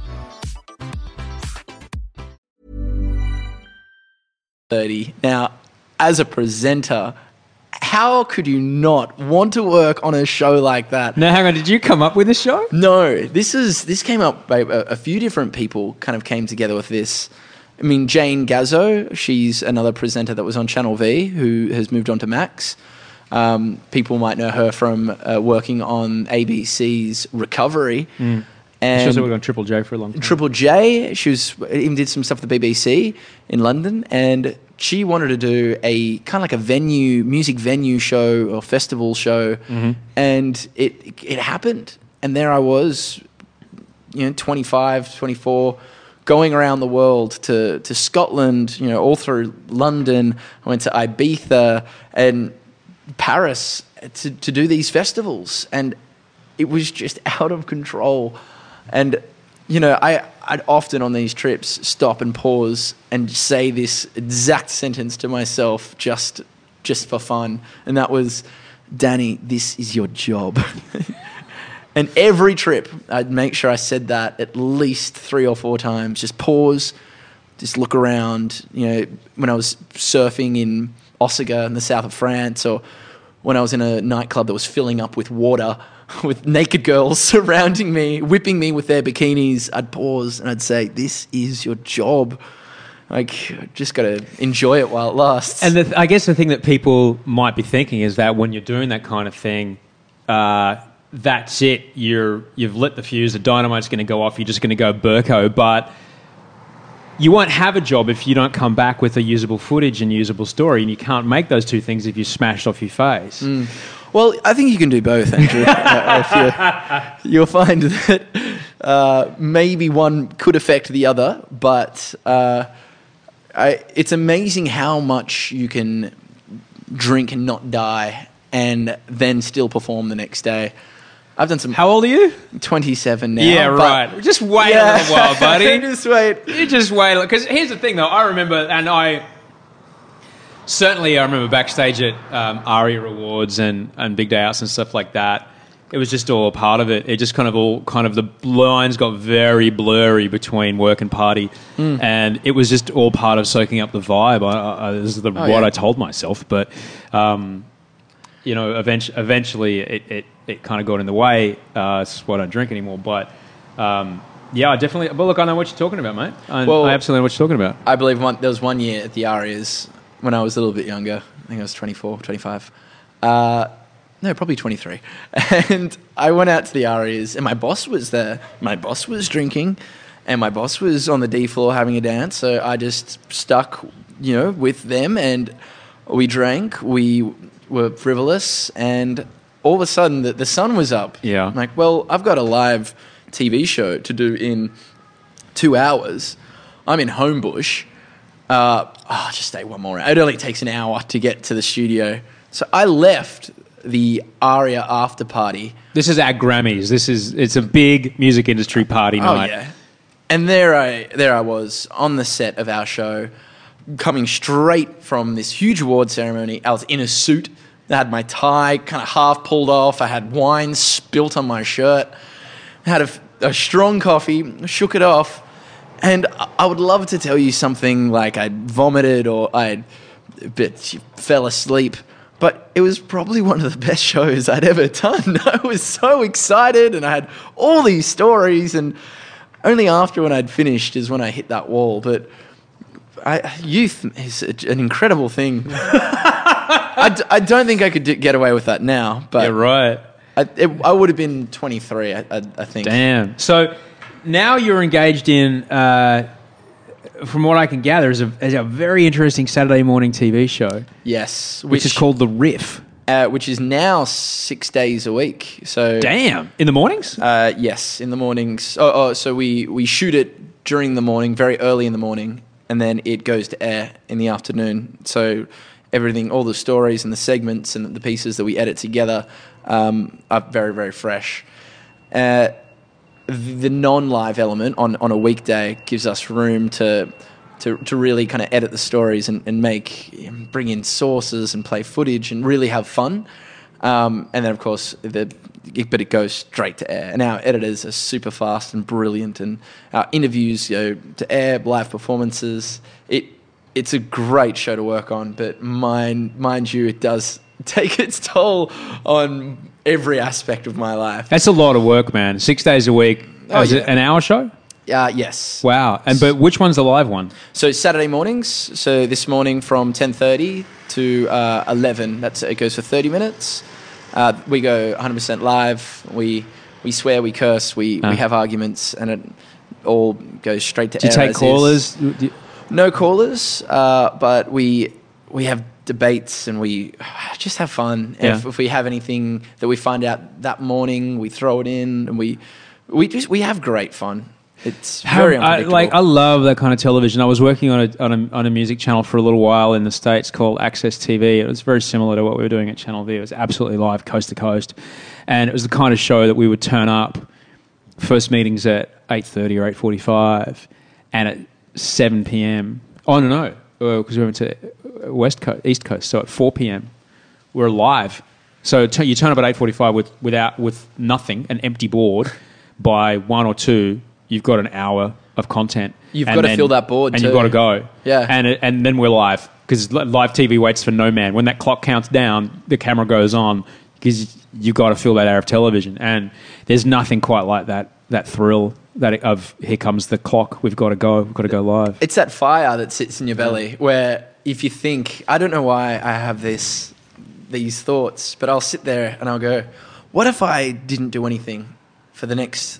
Thirty. Now, as a presenter, how could you not want to work on a show like that? Now, hang on. Did you come up with this show? No, this is this came up. by A, a few different people kind of came together with this. I mean, Jane Gazzo, she's another presenter that was on Channel V who has moved on to Max. Um, people might know her from uh, working on ABC's Recovery. Mm. She And also worked on Triple J for a long time. Triple J, she was even did some stuff at the BBC in London, and she wanted to do a kind of like a venue, music venue show or festival show, mm-hmm. and it it happened, and there I was, you know, 25, 24, going around the world to to Scotland, you know, all through London. I went to Ibiza and Paris to to do these festivals, and it was just out of control. And you know, I I'd often on these trips stop and pause and say this exact sentence to myself just just for fun, and that was, "Danny, this is your job." and every trip, I'd make sure I said that at least three or four times. Just pause, just look around. You know, when I was surfing in Hossegor in the south of France, or when I was in a nightclub that was filling up with water, with naked girls surrounding me, whipping me with their bikinis, I'd pause and I'd say, "This is your job." Like, just got to enjoy it while it lasts. And the th- I guess the thing that people might be thinking is that when you're doing that kind of thing, uh, that's it. You're you've lit the fuse. The dynamite's going to go off. You're just going to go Burko. But you won't have a job if you don't come back with a usable footage and usable story. And you can't make those two things if you smashed off your face. Well, I think you can do both, Andrew. uh, you, you'll find that uh, maybe one could affect the other, but uh, I, it's amazing how much you can drink and not die, and then still perform the next day. I've done some. How old are you? Twenty-seven now. Yeah, right. Just wait Yeah. a little while, buddy. Just wait. You just wait. Because here's the thing, though. I remember, and I certainly I remember backstage at um, ARIA Awards and, and Big Day Outs and stuff like that. It was just all a part of it. It just kind of all kind of the lines got very blurry between work and party, and it was just all part of soaking up the vibe. I, I, this is the, what yeah. I told myself, but um, you know, eventually, eventually it, it, it kind of got in the way. Uh, it's why I don't drink anymore. But um, yeah, I definitely. But look, I know what you're talking about, mate. I, Well- I absolutely know what you're talking about. I believe one, there was one year at the Arias when I was a little bit younger. I think I was 24, 25. Uh, no, probably 23. And I went out to the Arias, and my boss was there. My boss was drinking, and my boss was on the D floor having a dance. So I just stuck, you know, with them, and we drank. We were frivolous, and all of a sudden, the, the sun was up. Yeah. I'm like, well, I've got a live TV show to do in two hours. I'm in Homebush. Uh, oh, I'll just stay one more. hour. It only takes an hour to get to the studio. So I left the Aria after party. This is at Grammys. This is it's a big music industry party Oh night. yeah. And there I there I was on the set of our show, coming straight from this huge award ceremony. I was in a suit. I had my tie kind of half pulled off. I had wine spilt on my shirt. I had a, a strong coffee, shook it off, and I- I would love to tell you something like I'd vomited or I'd but fell asleep. But it was probably one of the best shows I'd ever done. I was so excited and I had all these stories and only after when I'd finished is when I hit that wall. But I, youth is an incredible thing. I, d- I don't think I could d- get away with that now, but Yeah, right. I, it, I would have been 23, I, I, I think. Damn. So now you're engaged in, uh, from what I can gather, is a, is a very interesting Saturday morning TV show, Yes, which, is called The Riff. uh, which is now six days a week. So Damn. In the mornings? Uh, yes, in the mornings. Oh, oh, so we, we shoot it during the morning, very early in the morning, and then it goes to air in the afternoon. So everything, all the stories and the segments and the pieces that we edit together um, are very, very fresh. Uh, the non-live element on, on a weekday gives us room to to, to really kind of edit the stories and, and make bring in sources and play footage and really have fun. Um, and then of course the but it goes straight to air. And our editors are super fast and brilliant, and our interviews go to air, live performances. It it's a great show to work on, but mind mind you, it does take its toll on every aspect of my life. That's a lot of work, man. Six days a week. Oh, is yeah. it an hour show? Uh, yes. Wow. And but which one's the live one? So Saturday mornings. So this morning from ten thirty to uh, eleven. That's it goes for thirty minutes. Uh, we go one hundred percent live. We we swear, we curse, we, Ah. we have arguments, and it all goes straight to Do you take callers? Do you- No callers, uh, but we we have debates and we just have fun. Yeah. If, if we have anything that we find out that morning, we throw it in, and we we just we have great fun. It's How- very I, like I love that kind of television. I was working on a, on a on a music channel for a little while in the states called Access TV. It was very similar to what we were doing at Channel V. It was absolutely live, coast to coast, and it was the kind of show that we would turn up. First meetings at eight thirty or eight forty five, and at seven p.m. Oh no no, Uh, because we went to uh, West Coast, East Coast. So at four p.m. we're live. So t- you turn up at eight forty-five with without with nothing, an empty board. By one or two, you've got an hour of content. You've And gotta fill that board and too. you've got to go. Yeah. and it, and then we're live because live TV waits for no man. When that clock counts down, the camera goes on because you've got to fill that hour of television. And there's nothing quite like that that thrill that of here comes the clock. We've got to go. We've got to go live. it's that fire that sits in your belly where if you think I don't know why I have this these thoughts, but I'll sit there and I'll go, what if I didn't do anything for the next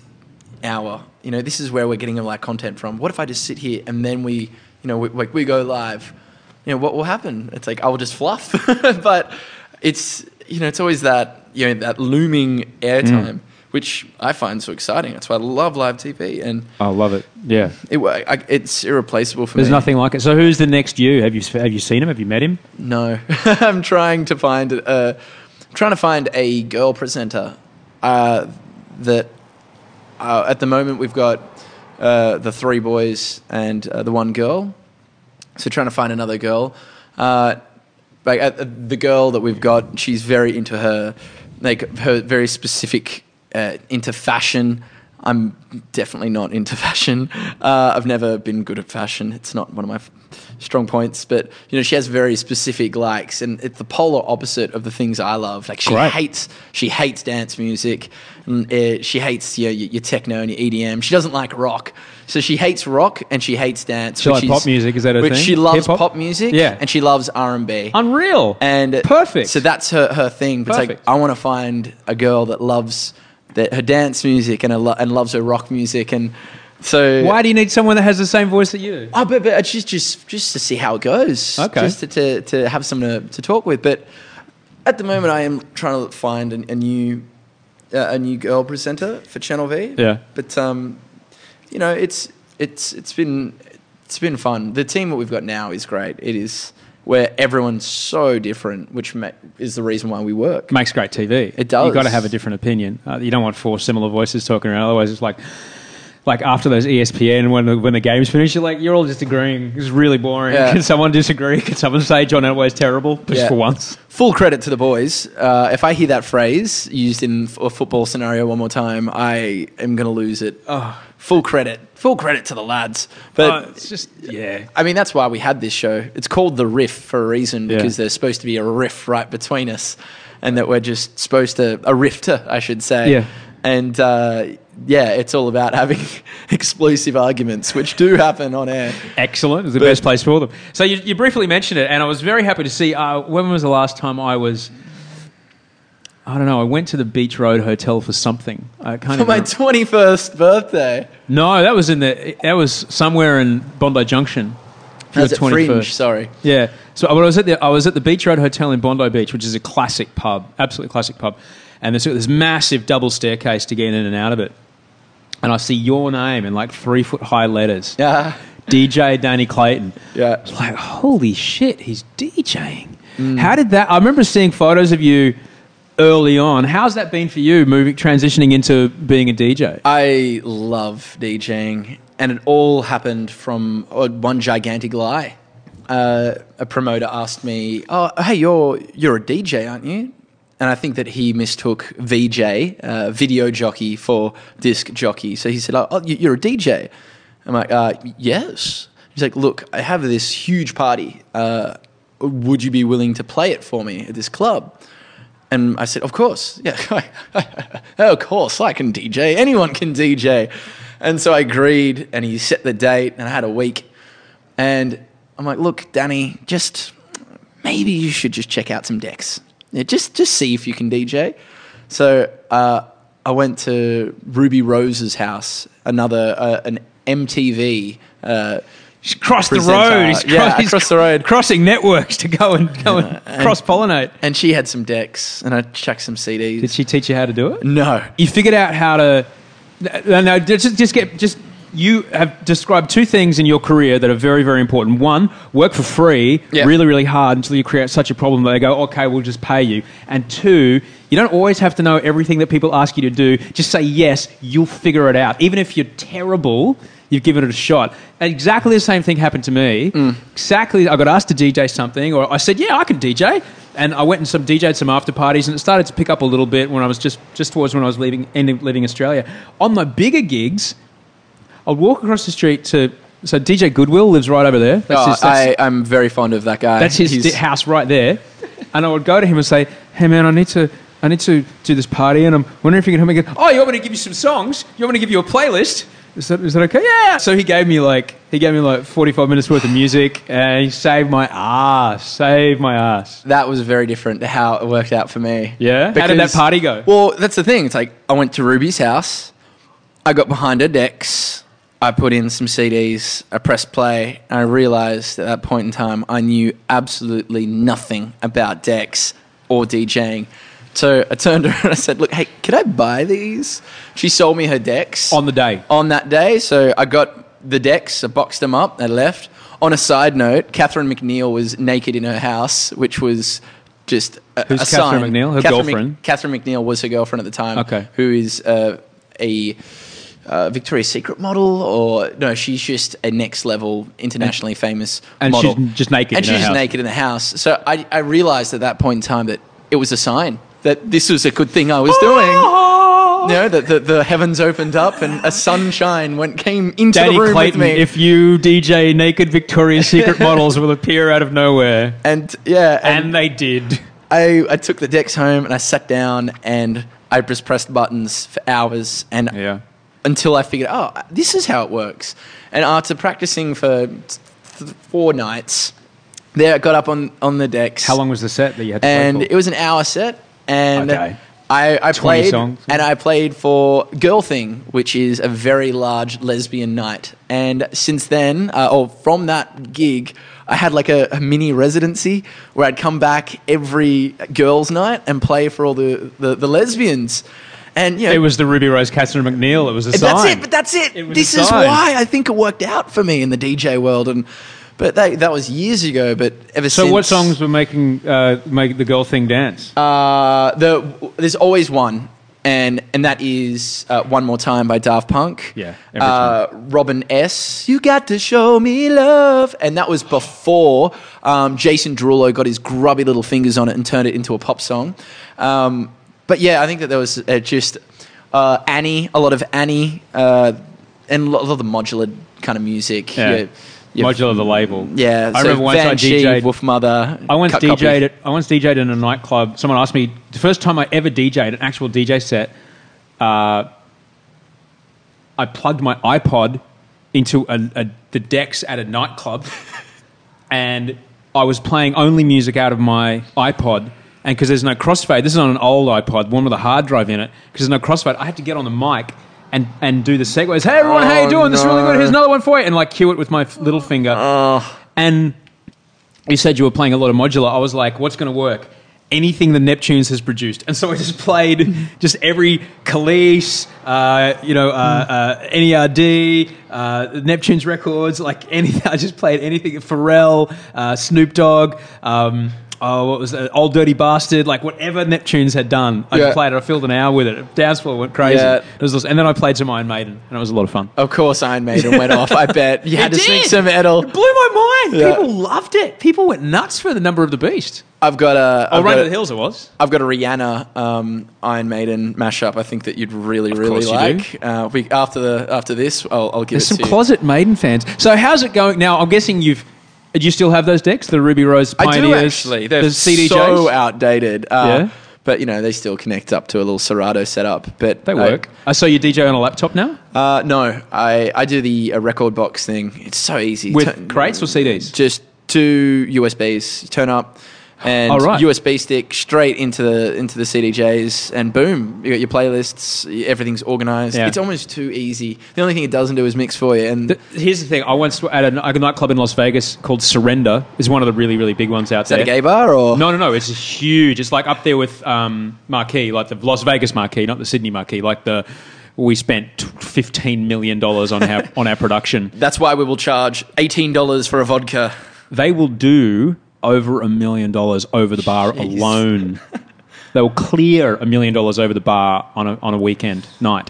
hour? You know, this is where we're getting all our content from. What if I just sit here and then we, you know, we, like we go live? You know, what will happen? It's like I'll just fluff, but it's you know, it's always that you know that looming airtime. Mm. Which I find so exciting. That's why I love live TV, and I love it. Yeah. it, I, it's irreplaceable for There's me. There's nothing like it. So who's the next you? Have you have you seen him? Have you met him? No, I'm trying to find uh, I'm trying to find a girl presenter uh, that uh, at the moment we've got uh, the three boys and uh, the one girl. So trying to find another girl. Uh, like uh, the girl that we've got, she's very into her like her very specific uh, into fashion. I'm definitely not into fashion. Uh, I've never been good at fashion. It's not one of my f- strong points. But you know, she has very specific likes, and it's the polar opposite of the things I love. Like she Great. hates she hates dance music. And, uh, she hates your, your your techno and your EDM. She doesn't like rock. So she hates rock and she hates dance. She which like pop music, is that her which thing? She loves Hip-hop? pop music. Yeah. and she loves R and B. Unreal. And Perfect. So that's her, her thing. But it's like I want to find a girl that loves that her dance music and lo- and loves her rock music. And so Why do you need someone that has the same voice that you? Oh, but, but just just just to see how it goes. Okay. Just to, to, to have someone to, to talk with. But at the moment, I am trying to find a, a new uh, a new girl presenter for Channel V. Yeah. But um, you know, it's it's it's been it's been fun. The team that we've got now is great. It is where everyone's so different, which ma- is the reason why we work. Makes great TV. It does. You've got to have a different opinion. Uh, you don't want four similar voices talking around. Otherwise, it's like, like after those ESPN when the, when the game's finished, you're like, you're all just agreeing. It's really boring. Yeah. Can someone disagree? Can someone say John Elway's terrible just Yeah. for once? Full credit to the boys. Uh, if I hear that phrase used in a football scenario one more time, I am going to lose it. Oh. Full credit. Full credit to the lads. But Uh, it's just yeah. I mean, that's why we had this show. It's called The Riff for a reason Yeah. because there's supposed to be a riff right between us and that we're just supposed to, a rifter, I should say. Yeah. And uh, yeah, it's all about having explosive arguments, which do happen on air. Excellent. It's the best place for them. So you, you briefly mentioned it, and I was very happy to see. Uh, when was the last time I was? I don't know. I went to the Beach Road Hotel for something. I can't For my 21st birthday. No, that was in the. That was somewhere in Bondi Junction. That's at 21st. Fringe, sorry. Yeah. So I was at the I was at the Beach Road Hotel in Bondi Beach, which is a classic pub, absolutely classic pub, and there's this massive double staircase to get in and out of it. And I see your name in like three foot high letters. Yeah. DJ Danny Clayton. Yeah. It's like, holy shit, he's DJing. Mm. How did that? I remember seeing photos of you early on. How's that been for you, moving, transitioning into being a DJ? I love DJing, and it all happened from uh, one gigantic lie. Uh, a promoter asked me, "Oh, hey, you're you're a DJ, aren't you?" And I think that he mistook VJ, uh, video jockey, for disc jockey. So he said, "Oh, you- you're a DJ." I'm like, uh, "Yes." He's like, "Look, I have this huge party. Uh, would you be willing to play it for me at this club?" And I said, Of course. Yeah. of course, I can DJ. Anyone can DJ. And so I agreed, and he set the date, and I had a week. And I'm like, look, Danny, just maybe you should just check out some decks. Yeah, just just see if you can DJ. So uh, I went to Ruby Rose's house, another uh, an MTV. Uh, He's crossed the road. He's, yeah, across the road. crossing networks to go and go and cross pollinate. and she had some decks, and I chucked some CDs. Did she teach you how to do it? No. You figured out how to. No, no just, just get just. You have described two things in your career that are very, very important. One, work for free, Yeah. really, really hard until you create such a problem that they go, okay, we'll just pay you. And two, you don't always have to know everything that people ask you to do. Just say yes, you'll figure it out. Even if you're terrible, you've given it a shot. And exactly the same thing happened to me. Mm. Exactly, I got asked to DJ something, or I said, yeah, I can DJ. And I went and some DJed some after parties, and it started to pick up a little bit when I was just just towards when I was leaving ending, leaving Australia. On my bigger gigs, I'd walk across the street to so DJ Goodwill lives right over there. That's Oh, his, that's, I, I'm very fond of that guy. that's his He's- house right there. And I would go to him and say, "Hey man, I need to." I need to do this party, and I'm wondering if you can help me get. Oh, you want me to give you some songs? You want me to give you a playlist? Is that, is that okay? Yeah. So he gave me like he gave me like 45 minutes worth of music, and he saved my ass. Saved my ass. that was very different to how it worked out for me. Yeah? How did that Because- party go? Well, that's the thing. It's like I went to Ruby's house, I got behind her decks, I put in some CDs, I pressed play, and I realized at that point in time I knew absolutely nothing about decks or DJing. So I turned her and I said, "Look, hey, could I buy these?" She sold me her decks On the day. on that day. So I got the decks, I boxed them up, I left. On a side note, Catherine McNeil was naked in her house, which was just a, Who's a Catherine sign. McNeil? Her Catherine girlfriend? Catherine McNeil was her girlfriend at the time. Okay. Who is uh, a uh, Victoria's Secret model, or no? She's just a next level, internationally famous And model. she's just naked And in her she's just naked in the house. So I, I realized at that point in time that it was a sign that this was a good thing I was doing. Ah. You know, that the, the heavens opened up and a sunshine went came into Danny the room Clayton, with me. if you DJ naked Victoria's Secret models will appear out of nowhere. and yeah, and, And they did. I, I took the decks home and I sat down and I just pressed buttons for hours and Yeah. until I figured, oh, this is how it works. And after practicing for th- four nights, there I got up on, on the decks. How long was the set that you had to and play for? it was an hour set and Okay. I, I played songs. and I played for Girl Thing, which is a very large lesbian night. And since then, uh, or from that gig, I had like a, a mini residency where I'd come back every girls' night and play for all the, the, the lesbians. And you know, It was the Ruby Rose Catherine McNeil. It was a sign. that's it. But that's it. It this is why I think it worked out for me in the DJ world. And but that that was years ago. But ever So since, So, what songs were making uh, make the girl thing dance? Uh, the there's always one, and and that is uh, "One More Time" by Daft Punk. Yeah, Uh, Robin S. You got to show me love, and that was before um, Jason Derulo got his grubby little fingers on it and turned it into a pop song. Um, but yeah, I think that there was uh, just uh, Annie, a lot of Annie, uh, and a lot of the modular kind of music. Yeah. You- you- Modular the label. Yeah, I so remember once I Banshee, DJ'd. Wolf Mother. I once Cut Copy. DJ'd. At, I once DJ'd in a nightclub. Someone asked me the first time I ever DJ'd an actual DJ set. Uh, I plugged my iPod into a, a, the decks at a nightclub, and I was playing only music out of my iPod. And because there's no crossfade, this is on an old iPod, one with a hard drive in it. Because there's no crossfade, I had to get on the mic and, and do the segues. Hey everyone, how you Oh, doing? This is really good. Here's another one for you, and like cue it with my f- little finger. And you said you were playing a lot of modular. I was like, what's going to work? Anything the Neptunes has produced. And so I just played just every Kelis, uh, you know, uh, uh, NERD, uh, Neptunes records, like anything. I just played anything. Pharrell, uh, Snoop Dogg, um, oh, what was it? Ol' Dirty Bastard, like whatever Neptunes had done. I Yeah. played it. I filled an hour with it. Dance floor went crazy. Yeah. It was, and then I played some Iron Maiden, and it was a lot of fun. Of course, Iron Maiden went off. I bet you had It to sneak did. some metal. It blew my mind. Yeah. People loved it. People went nuts for the number of the beast. I've got a. Oh, I've Run got to a- the Hills it was. I've got a Rihanna um, Iron Maiden mashup. I think that you'd really, really course you like. Uh, we, after the after this, I'll, I'll give There's it some to you. closet Maiden fans. So how's it going now? I'm guessing you've. Do you still have those decks, the Ruby Rose I do actually. They're the CDJs? so outdated. Uh, Yeah? but you know they still connect up to a little Serato setup. But They work. I saw you DJ on a laptop now uh, no, I, I do the rekordbox thing. It's so easy. with Turn- crates or CDs. Just two USBs. You turn up and right. USB stick straight into the into the CDJs, and boom, you got your playlists. Everything's organized. Yeah. It's almost too easy. The only thing it doesn't do is mix for you. And Th- Here's the thing. I once at a, a nightclub in Las Vegas called Surrender. is one of the really really big ones out is that there. a gay bar or No, no, no. It's huge. It's like up there with um, Marquee, like the Las Vegas Marquee, not the Sydney Marquee. Like the we spent fifteen million dollars on our on our production. That's why we will charge eighteen dollars for a vodka. They will do over a million dollars over the bar alone. they will clear a million dollars over the bar on a on a weekend night.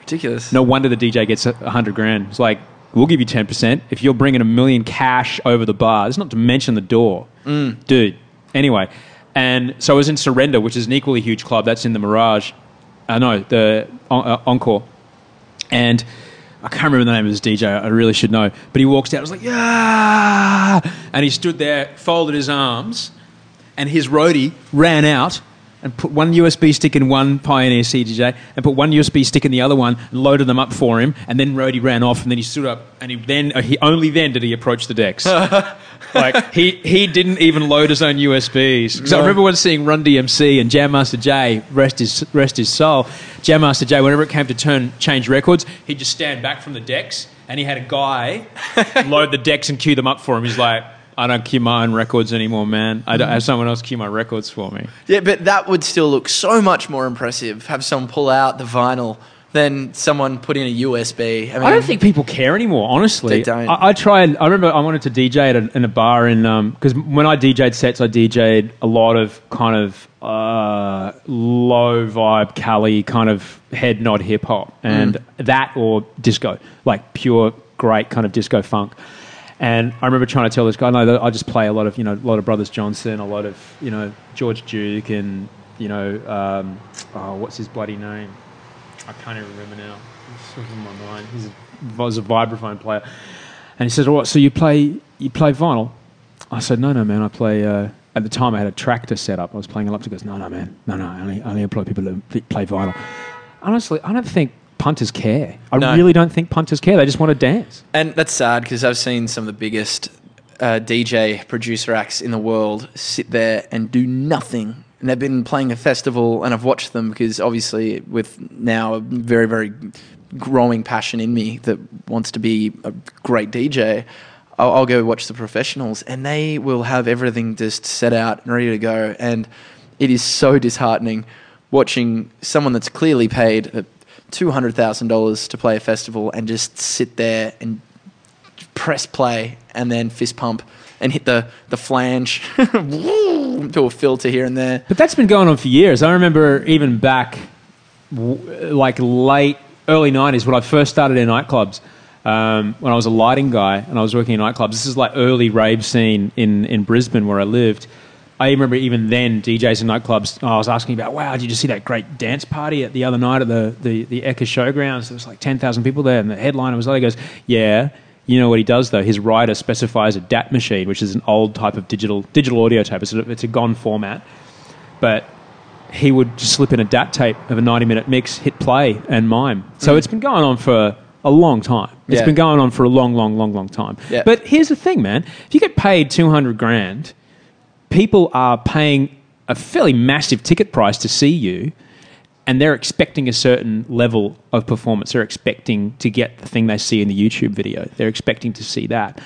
Ridiculous. No wonder the DJ gets a hundred grand. It's like we'll give you ten percent if you're bringing a million cash over the bar. It's not to mention the door, dude. Anyway, and so I was in Surrender, which is an equally huge club. That's in the Mirage. I know the uh, Encore, and I can't remember the name of this DJ. I really should know. But he walks out. I was like, yeah, and he stood there, folded his arms, and his roadie ran out and put one USB stick in one Pioneer CDJ and put one USB stick in the other one and loaded them up for him. And then roadie ran off and then he stood up and he then uh, he only then did he approach the decks. like he he didn't even load his own USBs. Because I remember once seeing Run DMC and Jam Master Jay rest his rest his soul. Jam Master Jay, whenever it came to turn change records, he'd just stand back from the decks and he had a guy load the decks and cue them up for him. He's like. I don't keep my own records anymore, man. I don't have someone else keep my records for me. Yeah, but that would still look so much more impressive. Have someone pull out the vinyl than someone put in a USB. I, mean, I don't think people care anymore. Honestly, They don't. I, I tried. I remember I wanted to DJ at a, in a bar in because when I DJ'd sets, I DJ'd a lot of kind of uh, low vibe Cali kind of head nod hip hop and that or disco, like pure great kind of disco funk. And I remember trying to tell this guy, no, I just play a lot of, you know, a lot of Brothers Johnson, a lot of, you know, George Duke, and you know, um, oh, what's his bloody name? I can't even remember now. It's slipping my mind. He's a, was a vibraphone player, and he says, "All right, so you play you play vinyl?" I said, "No, no, man. I play." Uh, at the time, I had a Traktor set up. I was playing a lot. He goes, "No, no, man. No, no. I only, I only employ people who play vinyl." Honestly, I don't think punters care. I No. really don't think punters care. They just want to dance. And that's sad because I've seen some of the biggest uh, DJ producer acts in the world sit there and do nothing. And they've been playing a festival, and I've watched them because obviously, with now a very, very growing passion in me that wants to be a great DJ, I'll, I'll go watch the professionals, and they will have everything just set out and ready to go. And it is so disheartening watching someone that's clearly paid $200,000 to play a festival and just sit there and press play and then fist pump and hit the, the flange to a filter here and there. But that's been going on for years. I remember even back, like late, early 90s, when I first started in nightclubs, um, when I was a lighting guy and I was working in nightclubs. This is like early rave scene in, in Brisbane where I lived. I remember even then DJs and nightclubs. I was asking about, wow, did you see that great dance party at the other night at the the, the Ekka Showgrounds? There was like ten thousand people there, and the headliner was there. He goes, yeah. You know what he does though? His writer specifies a DAT machine, which is an old type of digital digital audio tape. It's a, it's a gone format, but he would just slip in a DAT tape of a 90 minute mix, hit play, and mime. So mm. it's been going on for a long time. It's Yeah. been going on for a long, long, long, long time. Yeah. But here's the thing, man. If you get paid 200 grand, people are paying a fairly massive ticket price to see you, and they're expecting a certain level of performance. They're expecting to get the thing they see in the YouTube video. They're expecting to see that.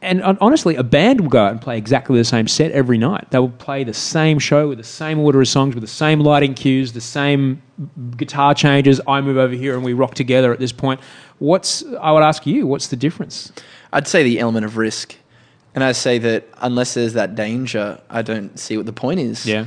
And honestly, a band will go out and play exactly the same set every night. They will play the same show with the same order of songs, with the same lighting cues, the same guitar changes. I move over here and we rock together at this point. What's, I would ask you, what's the difference? I'd say the element of risk. And I say that unless there's that danger, I don't see what the point is. Yeah.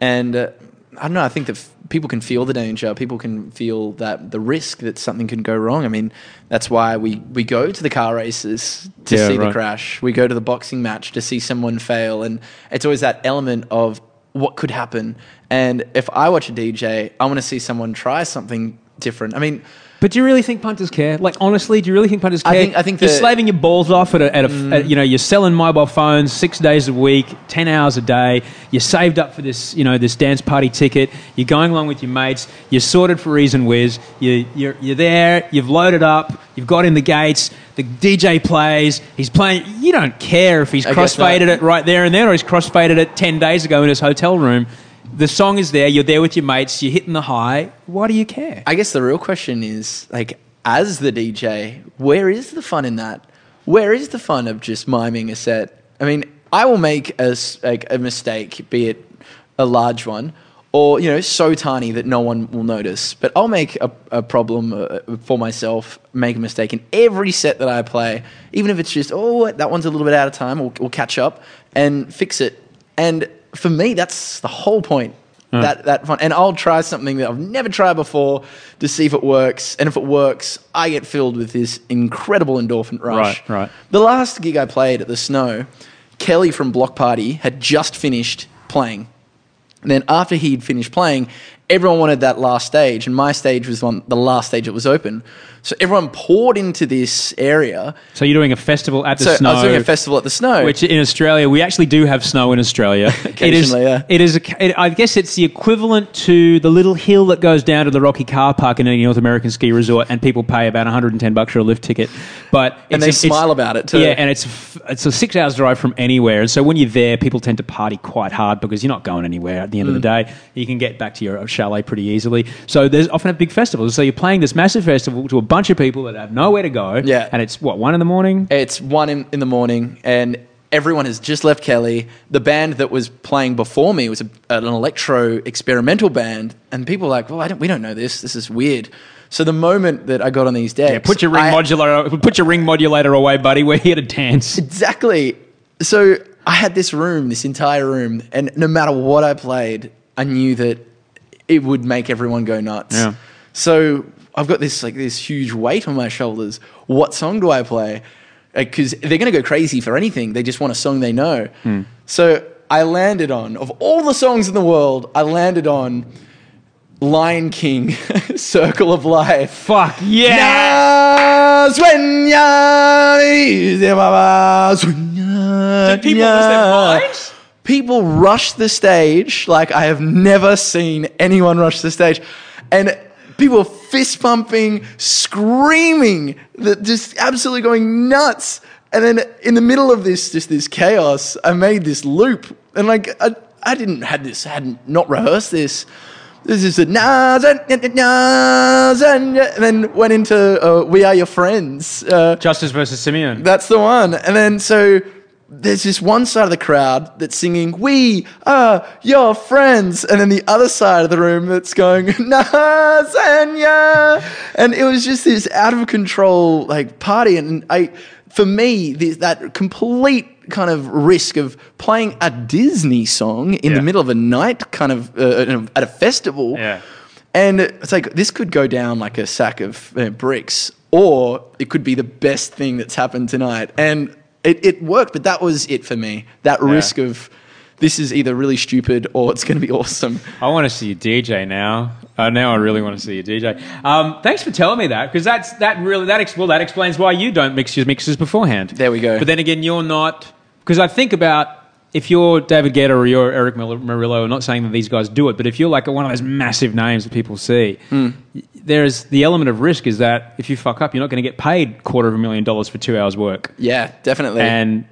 And uh, I don't know. I think that f- people can feel the danger. People can feel that the risk that something can go wrong. I mean, that's why we, we go to the car races to Yeah, see the crash. We go to the boxing match to see someone fail. And it's always that element of what could happen. And if I watch a DJ, I want to see someone try something different. I mean, But do you really think punters care? Like honestly, do you really think punters care? I think- I think you're the- Mm. slaving your balls off at a, at a at, you know you're selling mobile phones six days a week, ten hours a day. You're saved up for this you know this dance party ticket. You're going along with your mates. You're sorted for Ease and Whiz. You, you're you're there. You've loaded up. You've got in the gates. The DJ plays. He's playing. You don't care if he's I guess not. crossfaded it right there and then, or he's crossfaded it ten days ago in his hotel room. The song is there. You're there with your mates. You're hitting the high. Why do you care? I guess the real question is like, as the DJ, where is the fun in that? Where is the fun of just miming a set? I mean, I will make a, like a mistake, be it a large one or you know so tiny that no one will notice. But I'll make a, a problem uh, for myself, make a mistake in every set that I play, even if it's just oh that one's a little bit out of time. We'll, we'll catch up and fix it. And for me, that's the whole point. That that fun, and I'll try something that I've never tried before to see if it works. And if it works, I get filled with this incredible endorphin rush. Right, right. The last gig I played at the Snow, Kele from Bloc Party had just finished playing. And then after he'd finished playing, everyone wanted that last stage, and my stage was one the last stage that was open. So everyone poured into this area. So you're doing a festival at the so snow. I was doing a festival at the Snow. Which in Australia, we actually do have snow in Australia. it is, Occasionally, yeah. it is. A, it, I guess it's the equivalent to the little hill that goes down to the Rocky Car Park in any North American ski resort, and people pay about 110 bucks for a lift ticket. But And they it's- smile about it, too. Yeah, and it's it's a six hours drive from anywhere, and so when you're there, people tend to party quite hard because you're not going anywhere. At the end of the Mm. day, you can get back to your chalet pretty easily. So there's often have big festivals. So you're playing this massive festival to a bunch of people that have nowhere to go. Yeah. and it's what one in the morning. It's one in, in the morning, and everyone has just left Kele. The band that was playing before me was a, an electro experimental band, and people were like, "Well, I don't, we don't know this. This is weird." So the moment that I got on these decks, Yeah, put your ring I- modulator. Put your ring modulator away, buddy. We're here to dance. Exactly. So I had this room, this entire room, and no matter what I played, I knew that it would make everyone go nuts. Yeah. So I've got this like this huge weight on my shoulders. What song do I play? Because they're going to go crazy for anything. They just want a song they know. Hmm. So I landed on of all the songs in the world, I landed on Lion King, Circle of Life. Fuck yeah! Na sueña, dice mamá, sueña, Did people lose their minds? People rush the stage like I have never seen anyone rush the stage. And people fist pumping, screaming, just absolutely going nuts. And then in the middle of this, just this chaos, I made this loop. And like I, I didn't had this, hadn't not rehearsed this. This is a na zan- na- na- and then went into uh, "We Are Your Friends." Uh, Justice versus Simian. that's the one. And then so there's this one side of the crowd that's singing, We are your friends. And then the other side of the room that's going, Nazanya. And it was just this out of control like party. And I, for me, this, that complete kind of risk of playing a Disney song in Yeah. the middle of a night, kind of uh, at a festival. Yeah. And it's like this could go down like a sack of uh, bricks, or it could be the best thing that's happened tonight. And it, it worked, but that was it for me. That risk of this is either really stupid or it's going to be awesome. I want to see you DJ now. Uh, now I really want to see you DJ. Um, thanks for telling me that because that's that really that ex- well that explains why you don't mix your mixes beforehand. There we go. But then again, you're not because I think about if you're David Guetta or you're Erick Morillo. I'm not saying that these guys do it, but if you're like one of those massive names that people see, Hmm. y- there's the element of risk is that if you fuck up, you're not going to get paid quarter of a million dollars for two hours work. Yeah, definitely. And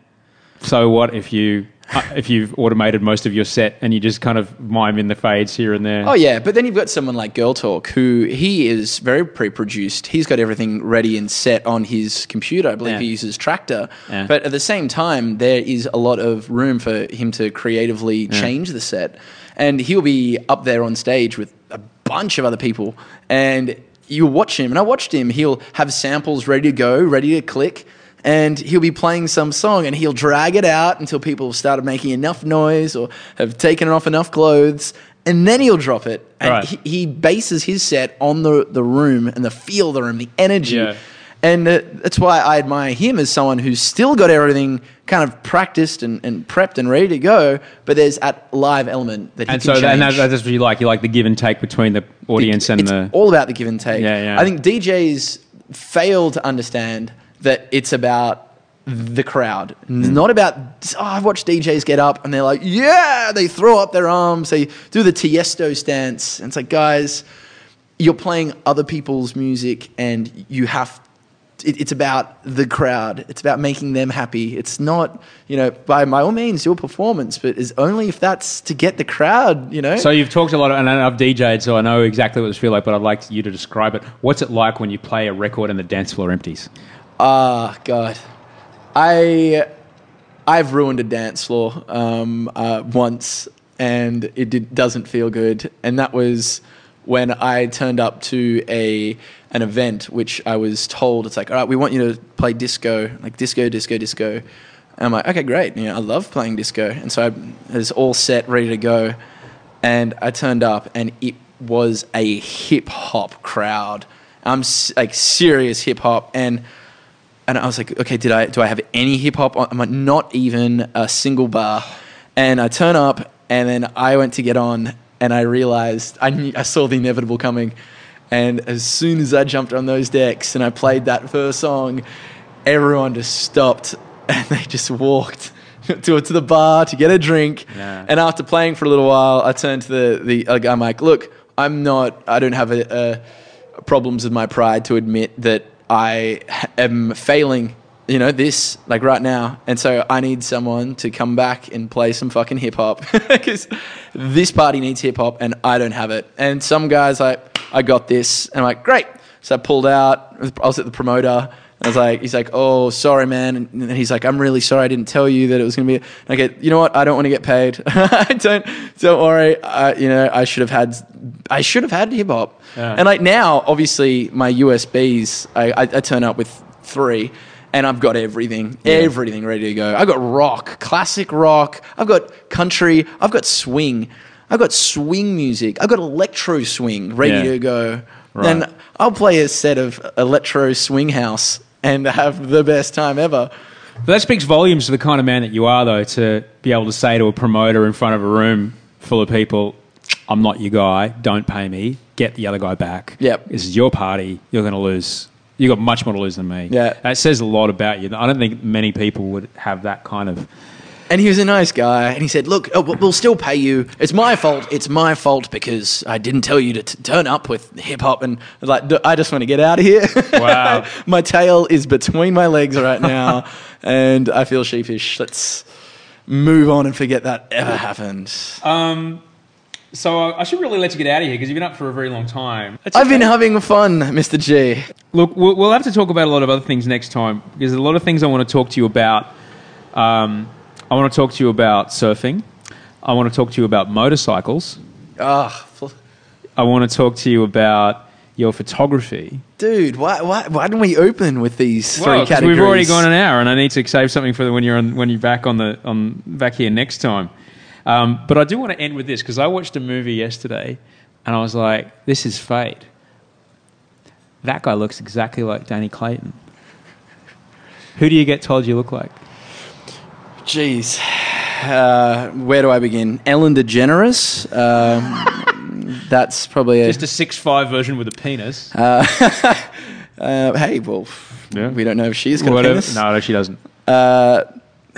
so what if you Uh, if you've automated most of your set and you just kind of mime in the fades here and there? Oh yeah, but then you've got someone like Girl Talk, who he is very pre-produced. He's got everything ready and set on his computer. I believe Yeah. he uses Traktor. Yeah. But at the same time, there is a lot of room for him to creatively change the set, and he'll be up there on stage with a bunch of other people, and you watch him. And I watched him. He'll have samples ready to go, ready to click. And he'll be playing some song and he'll drag it out until people have started making enough noise or have taken off enough clothes. And then he'll drop it. And Right. he, he bases his set on the, the room and the feel of the room, the energy. Yeah. And uh, that's why I admire him as someone who's still got everything kind of practiced and, and prepped and ready to go, but there's that live element that he And can so, change. and that, that's what you like. You like the give and take between the audience and it's the. all about the give and take. Yeah, yeah. I think DJs fail to understand that it's about the crowd, Hmm. not about. Oh, I've watched DJs get up and they're like, yeah, they throw up their arms, they do the Tiesto stance, and it's like, guys, you're playing other people's music, and you have. It, it's about the crowd. It's about making them happy. It's not, you know, by by all means, your performance, but is only if that's to get the crowd, you know. So you've talked a lot, and I've DJed, so I know exactly what it feels like. But I'd like you to describe it. What's it like when you play a record and the dance floor empties? Ah, God, I I've ruined a dance floor um, uh, once, and it did, doesn't feel good. And that was when I turned up to a an event, which I was told it's like, all right, we want you to play disco, like disco, disco, disco. And I'm like, okay, great. You know, I love playing disco, and so I was all set, ready to go. And I turned up, and it was a hip hop crowd. I'm like serious hip hop, and and I was like, okay, did I do I have any hip hop? I'm like, not even a single bar. And I turn up, and then I went to get on, and I realized I knew, I saw the inevitable coming. And as soon as I jumped on those decks and I played that first song, everyone just stopped and they just walked to to the bar to get a drink. Yeah. And after playing for a little while, I turned to the the like, I'm like, look, I'm not, I don't have a, a problems with my pride to admit that I am failing, you know, this like right now, and so I need someone to come back and play some fucking hip hop because this party needs hip hop and I don't have it. And some guys like, I got this, and I'm like, great. So I pulled out. I was at the promoter. I was like, he's like, oh, sorry, man. And then he's like, I'm really sorry. I didn't tell you that it was going to be. I go, you know what? I don't want to get paid. I don't, don't worry. I, you know, I should have had, I should have had hip hop. Yeah. And like now, obviously, my USBs, I, I, I turn up with three. And I've got everything, everything ready to go. I've got rock, classic rock. I've got country. I've got swing. I've got swing music. I've got electro swing ready Yeah. to go. Right. And I'll play a set of electro swing house and have the best time ever. But that speaks volumes to the kind of man that you are, though, to be able to say to a promoter in front of a room full of people, I'm not your guy, don't pay me, get the other guy back. Yep. This is your party, you're going to lose. You've got much more to lose than me. Yeah. That says a lot about you. I don't think many people would have that kind of. And he was a nice guy, and he said, "Look, oh, we'll- still pay you. It's my fault. It's my fault because I didn't tell you to t- turn up with hip hop." And like, I just want to get out of here. Wow. my tail is between my legs right now, and I feel sheepish. Let's move on and forget that ever happened. Um, so I I should really let you get out of here because you've been up for a very long time. It's I've been having fun, Mr. G. Look, we'll, we'll have to talk about a lot of other things next time because there's a lot of things I want to talk to you about. Um, I want to talk to you about surfing. I want to talk to you about motorcycles. Ah, I want to talk to you about your photography. dude, why, why, why didn't we open with these three Well, categories? we've already gone an hour, and I need to save something for when you're on, when you're back on the on back here next time. Um, but I do want to end with this because I watched a movie yesterday, and I was like, "This is fate." That guy looks exactly like Danny Clayton. Who do you get told you look like? Jeez. Uh, where do I begin? Ellen DeGeneres. Um, that's probably a. Just a six five version with a penis. uh, hey, well, Yeah. we don't know if she's got a Whatever. penis. No, no, she doesn't. Uh,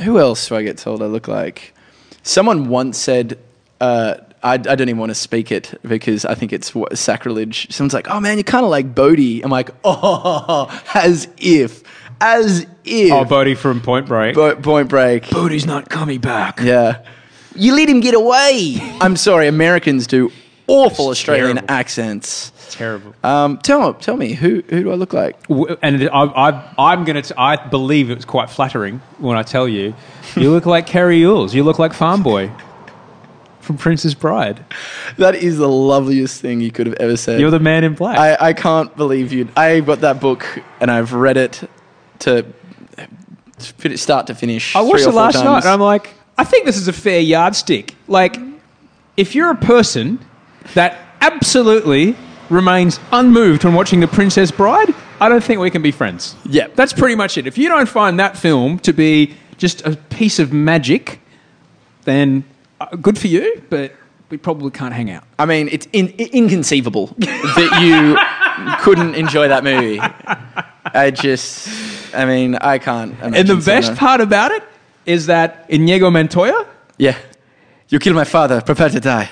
who else do I get told I look like? Someone once said, uh, I, I don't even want to speak it because I think it's sacrilege. Someone's like, oh man, you're kind of like Bodhi. I'm like, oh, as if. As if. Oh, Bodhi from Point Break. Bo- point break. Bodhi's not coming back. Yeah. You let him get away. I'm sorry, Americans do awful Australian terrible. accents. Terrible. Um, tell, tell me, who, who do I look like? W- and I, I, I'm going to. I believe it's quite flattering when I tell you, you look like Cary Elwes. You look like Farm Boy from Princess Bride. That is the loveliest thing you could have ever said. You're the man in black. I, I can't believe you. I got that book and I've read it to start to finish. I watched it last night, and I'm like, I think this is a fair yardstick. Like, if you're a person that absolutely remains unmoved when watching The Princess Bride, I don't think we can be friends. Yeah. That's pretty much it. If you don't find that film to be just a piece of magic, then uh, good for you, but we probably can't hang out. I mean, it's in, inconceivable that you couldn't enjoy that movie. I just, I mean, I can't. And the best part about it is that Inigo Montoya yeah, you killed my father. Prepare to die.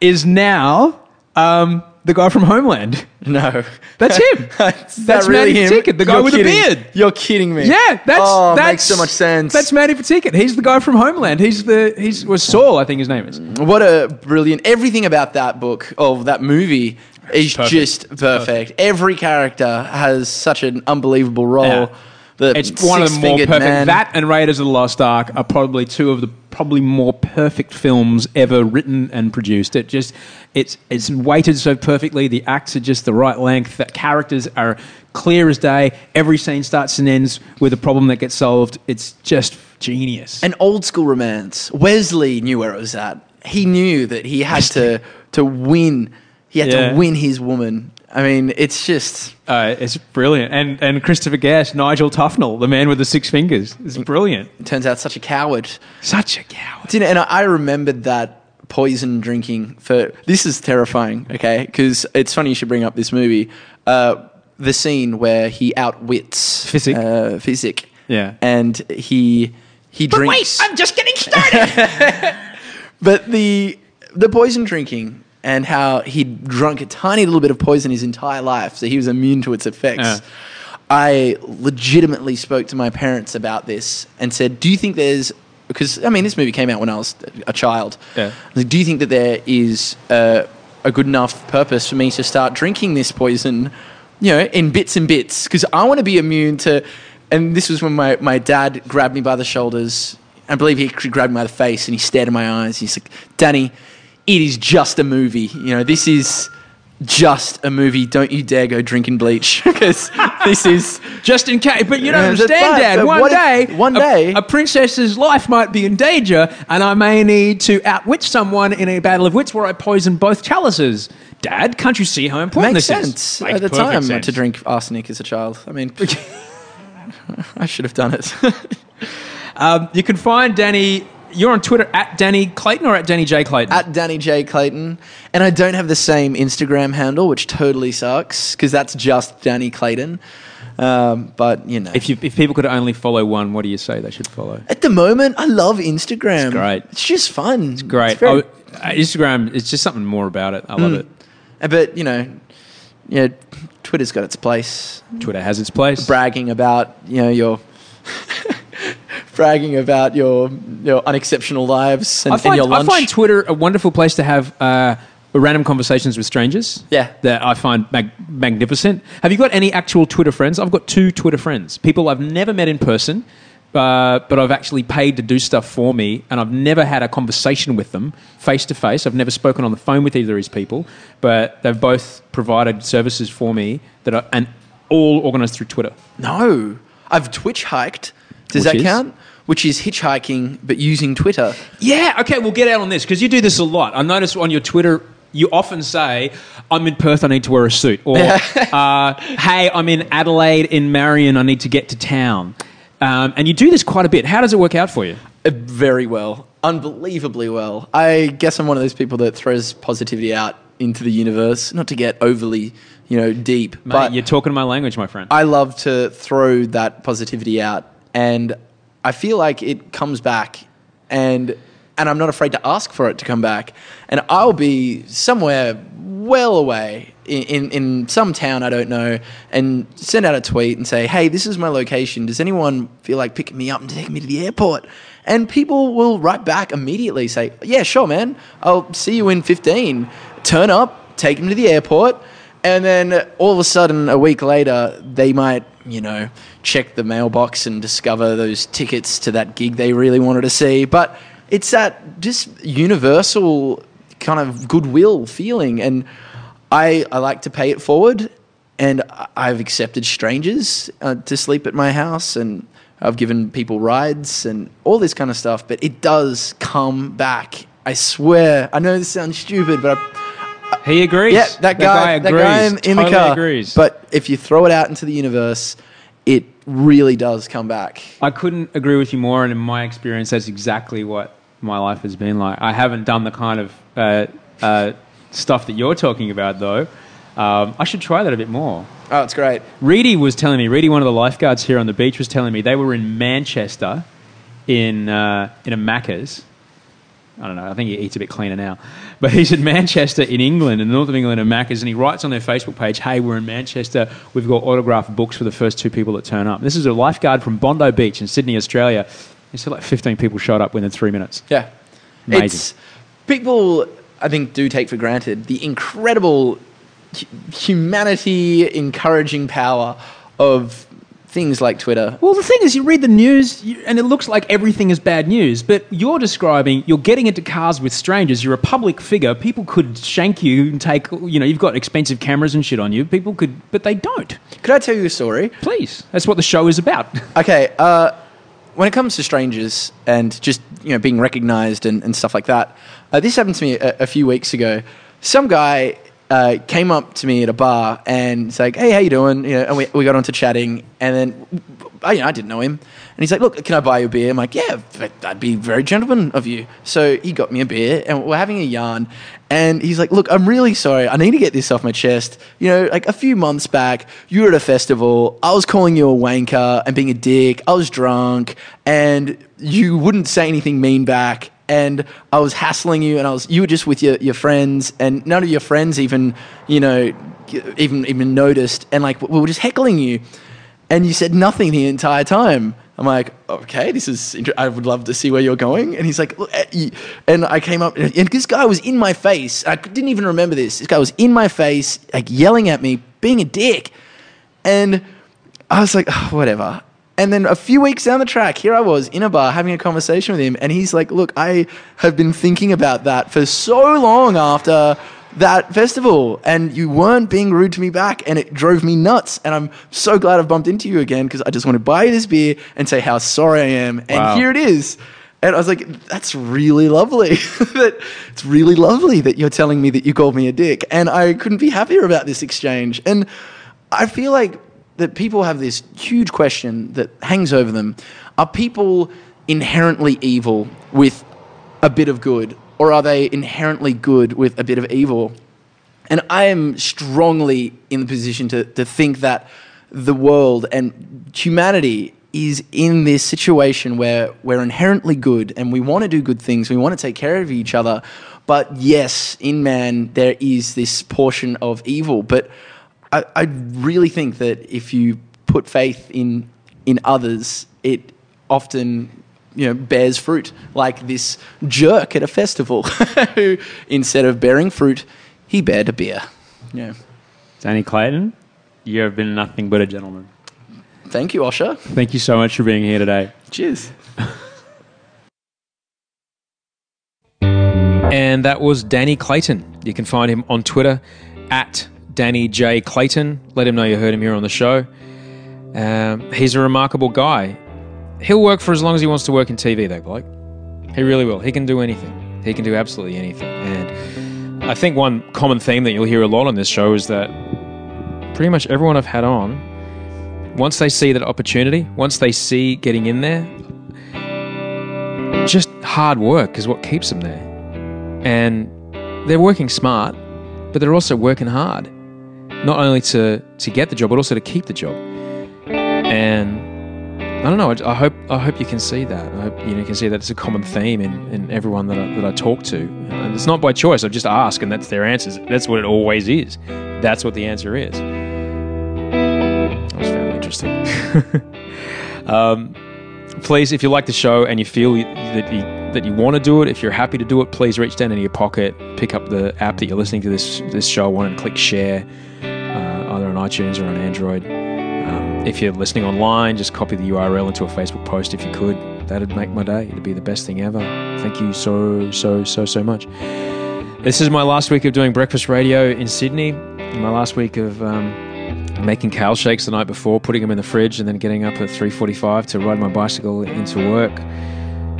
is now um, the guy from Homeland. No, That's him. That's, That's Mandy Patinkin, the guy with the beard. You're kidding me. Yeah, that's oh, that's makes so much sense. That's Mandy Patinkin. He's the guy from Homeland. He's the he's was Saul, I think his name is. What a brilliant! Everything about that book, of that movie, is perfect. just perfect. Every character has such an unbelievable role. Yeah. It's one of the more perfect. man- That and Raiders of the Lost Ark are probably two of the probably more perfect films ever written and produced. It just it's it's weighted so perfectly. The acts are just the right length. The characters are clear as day. Every scene starts and ends with a problem that gets solved. It's just genius. an old school romance. Westley knew where it was at. He knew that he had to to win. He had Yeah. to win his woman. I mean, it's just Uh, it's brilliant. And and Christopher Guest, Nigel Tufnel, the man with the six fingers, is brilliant. it turns out such a coward. Such a coward. You know, and I I remembered that poison drinking for this is terrifying. Okay, because it's funny you should bring up this movie. Uh, the scene where he outwits Physic. uh, Physic. Yeah. and he he drinks. But wait, I'm just getting started. But the the poison drinking and how he'd drunk a tiny little bit of poison his entire life, so he was immune to its effects. Yeah. I legitimately spoke to my parents about this and said, "Do you think there's because I mean this movie came out when I was a child. Yeah. I was like, Do you think that there is uh, a good enough purpose for me to start drinking this poison, you know, in bits and bits? Because I want to be immune to." And this was when my, my dad grabbed me by the shoulders. I believe he grabbed me by the face and he stared in my eyes. He's like, Danny, it is just a movie. You know, this is just a movie. Don't you dare go drinking bleach because this is Just in case, but you don't Yeah, understand, right, Dad. but One what if- day, one day- a, princess's life might be in danger, and I may need to outwit someone in a battle of wits where I poison both chalices. Dad, can't you see how important makes this is? sense Makes at the time sense. to drink arsenic as a child. I mean, I should have done it. Um, you can find Danny. You're on Twitter at Danny Clayton or at Danny J Clayton. at Danny J Clayton, and I don't have the same Instagram handle, which totally sucks because that's just Danny Clayton. Um, but you know, if you, if people could only follow one, what do you say they should follow? at the moment, I love Instagram. It's great. It's just fun. It's Great. very- oh, uh, Instagram is just something more about it. I love it. Uh, But you know, yeah, Twitter's got its place. Twitter has its place. Bragging about you know your. Bragging about your your unexceptional lives and, I and find, your I find Twitter a wonderful place to have uh, random conversations with strangers. Yeah. That I find mag- magnificent. Have you got any actual Twitter friends? I've got two Twitter friends, people I've never met in person, uh, but I've actually paid to do stuff for me, and I've never had a conversation with them face to face. I've never spoken on the phone with either of these people, but they've both provided services for me that are, and all organized through Twitter. No, I've Twitch hiked. Does Which that is? count? Which is hitchhiking, but using Twitter. Yeah, okay, we'll get out on this because you do this a lot. I notice on your Twitter, you often say, I'm in Perth, I need to wear a suit. Or, uh, hey, I'm in Adelaide, in Marion, I need to get to town. Um, and you do this quite a bit. How does it work out for you? Uh, Very well, unbelievably well. I guess I'm one of those people that throws positivity out into the universe, not to get overly, you know, deep, Mate, but you're talking my language, my friend. I love to throw that positivity out, and I feel like it comes back, and and I'm not afraid to ask for it to come back, and I'll be somewhere well away in, in, in some town I don't know, and send out a tweet and say, hey, this is my location. Does anyone feel like picking me up and taking me to the airport? And people will write back immediately, say, yeah, sure, man. I'll see you in 15. Turn up, take him to the airport. And then all of a sudden, a week later, they might, you know, check the mailbox and discover those tickets to that gig they really wanted to see. But it's that just universal kind of goodwill feeling. And I, I like to pay it forward. And I've accepted strangers uh, to sleep at my house. And I've given people rides and all this kind of stuff. But it does come back. I swear. I know this sounds stupid, but I, He agrees. Yeah, that guy, that agrees. guy in, in Totally the car. agrees. But if you throw it out into the universe, it really does come back. I couldn't agree with you more, and in my experience, that's exactly what my life has been like. I haven't done the kind of uh, uh, stuff that you're talking about, though. Um, I should try that a bit more. Oh, it's great. Reedy was telling me, Reedy, one of the lifeguards here on the beach, was telling me they were in Manchester in, uh, in a Macca's. I don't know, I think he eats a bit cleaner now. But he's in Manchester in England, in the north of England, in Macca's, and he writes on their Facebook page, hey, we're in Manchester. We've got autographed books for the first two people that turn up. This is a lifeguard from Bondi Beach in Sydney, Australia. He said like 15 people showed up within three minutes. Yeah. Amazing. It's people I think do take for granted the incredible humanity encouraging power of things like Twitter. Well, the thing is, you read the news you, and it looks like everything is bad news, but you're describing you're getting into cars with strangers. You're a public figure. People could shank you and take, you know, you've got expensive cameras and shit on you. People could, but they don't. Could I tell you a story? Please. That's what the show is about. Okay, uh, when it comes to strangers and just you know being recognized and, and stuff like that, uh, this happened to me a, a few weeks ago. Some guy uh, came up to me at a bar and it's like, "Hey, how you doing?" You know, and we, we got onto chatting, and then I, you know, I didn't know him, and he's like, "Look, can I buy you a beer?" I'm like, "Yeah, that'd be very gentleman of you." So he got me a beer, and we're having a yarn, and he's like, "Look, I'm really sorry. I need to get this off my chest. You know, like a few months back, you were at a festival. I was calling you a wanker and being a dick. I was drunk, and you wouldn't say anything mean back." And I was hassling you, and I was you were just with your, your friends, and none of your friends even, you know, even even noticed, and like we were just heckling you, and you said nothing the entire time. I'm like, okay, this is. Inter- I would love to see where you're going. And he's like, "Look, eh, you-" and I came up, and this guy was in my face. I didn't even remember this. This guy was in my face, like yelling at me, being a dick, and I was like, "Oh, whatever. And then a few weeks down the track, here I was in a bar having a conversation with him, and he's like, "Look, I have been thinking about that for so long after." That festival, and you weren't being rude to me back, and it drove me nuts. And I'm so glad I've bumped into you again because I just want to buy you this beer and say how sorry I am. And Wow. here it is. And I was like, that's really lovely. that it's really lovely that you're telling me that you called me a dick. And I couldn't be happier about this exchange. And I feel like that people have this huge question that hangs over them. Are people inherently evil with a bit of good? Or are they inherently good with a bit of evil? And I am strongly in the position to, to think that the world and humanity is in this situation where we're inherently good and we want to do good things, we want to take care of each other. But yes, in man, there is this portion of evil. But I, I really think that if you put faith in, in others, it often you know, bears fruit, like this jerk at a festival who, instead of bearing fruit, he bared a beer. Yeah. Danny Clayton, you have been nothing but a gentleman. Thank you, Osher. Thank you so much for being here today. Cheers. And that was Danny Clayton. You can find him on Twitter at Danny J. Clayton. Let him know you heard him here on the show. Um, he's a remarkable guy. He'll work for as long as he wants to work in TV, that bloke. He really will. He can do anything. He can do absolutely anything. And I think one common theme that you'll hear a lot on this show is that pretty much everyone I've had on, once they see that opportunity, once they see getting in there, just hard work is what keeps them there. And they're working smart, but they're also working hard. Not only to, to get the job, but also to keep the job. And I don't know. I, I hope I hope you can see that. I hope you, know, you can see that it's a common theme in, in everyone that I, that I talk to. And it's not by choice. I just ask, and that's their answers. That's what it always is. That's what the answer is. That was fairly interesting. um, please, if you like the show and you feel that you that you want to do it, if you're happy to do it, please reach down into your pocket, pick up the app that you're listening to this this show on, and click share, either on iTunes or on Android. Um, if you're listening online, just copy the URL into a Facebook post if you could. That'd make my day. It'd be the best thing ever. Thank you so so so so much. This is my last week of doing breakfast radio in Sydney. My last week of um, making kale shakes the night before, putting them in the fridge, and then getting up at 3:45 to ride my bicycle into work.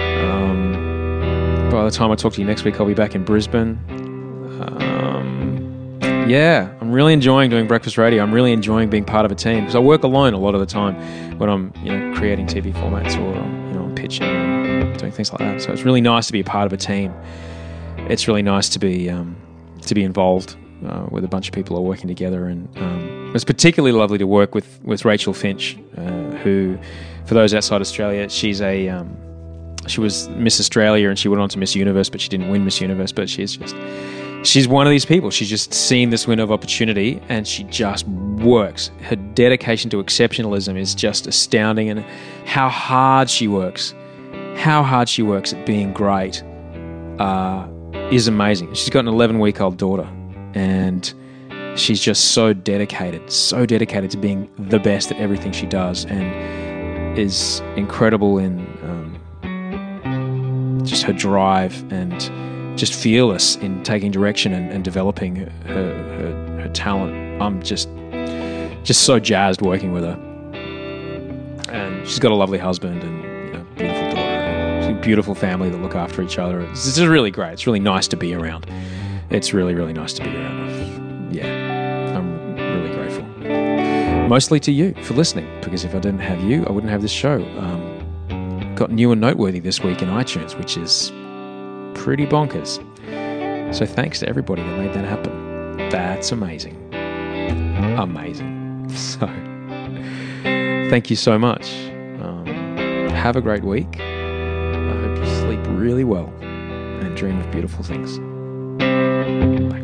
Um, by the time I talk to you next week, I'll be back in Brisbane. Yeah, I'm really enjoying doing breakfast radio. I'm really enjoying being part of a team because I work alone a lot of the time when I'm, you know, creating TV formats or um, you know, pitching doing things like that. So it's really nice to be a part of a team. It's really nice to be um, to be involved uh, with a bunch of people are working together, and um, it's particularly lovely to work with with Rachel Finch, uh, who, for those outside Australia, she's a um, she was Miss Australia and she went on to Miss Universe, but she didn't win Miss Universe. But she's just she's one of these people. She's just seen this window of opportunity and she just works. Her dedication to exceptionalism is just astounding, and how hard she works, how hard she works at being great, uh, is amazing. She's got an 11 week old daughter, and she's just so dedicated, so dedicated to being the best at everything she does, and is incredible in um, just her drive and just fearless in taking direction and, and developing her, her, her talent. I'm just just so jazzed working with her, and she's got a lovely husband and you beautiful daughter, beautiful family that look after each other. It's, it's just really great. It's really nice to be around. It's really really nice to be around. Yeah, I'm really grateful. Mostly to you for listening, because if I didn't have you, I wouldn't have this show. Um, got new and noteworthy this week in iTunes, which is pretty bonkers. So thanks to everybody that made that happen. That's amazing. Amazing. So thank you so much. Um, have a great week. I hope you sleep really well and dream of beautiful things. Bye.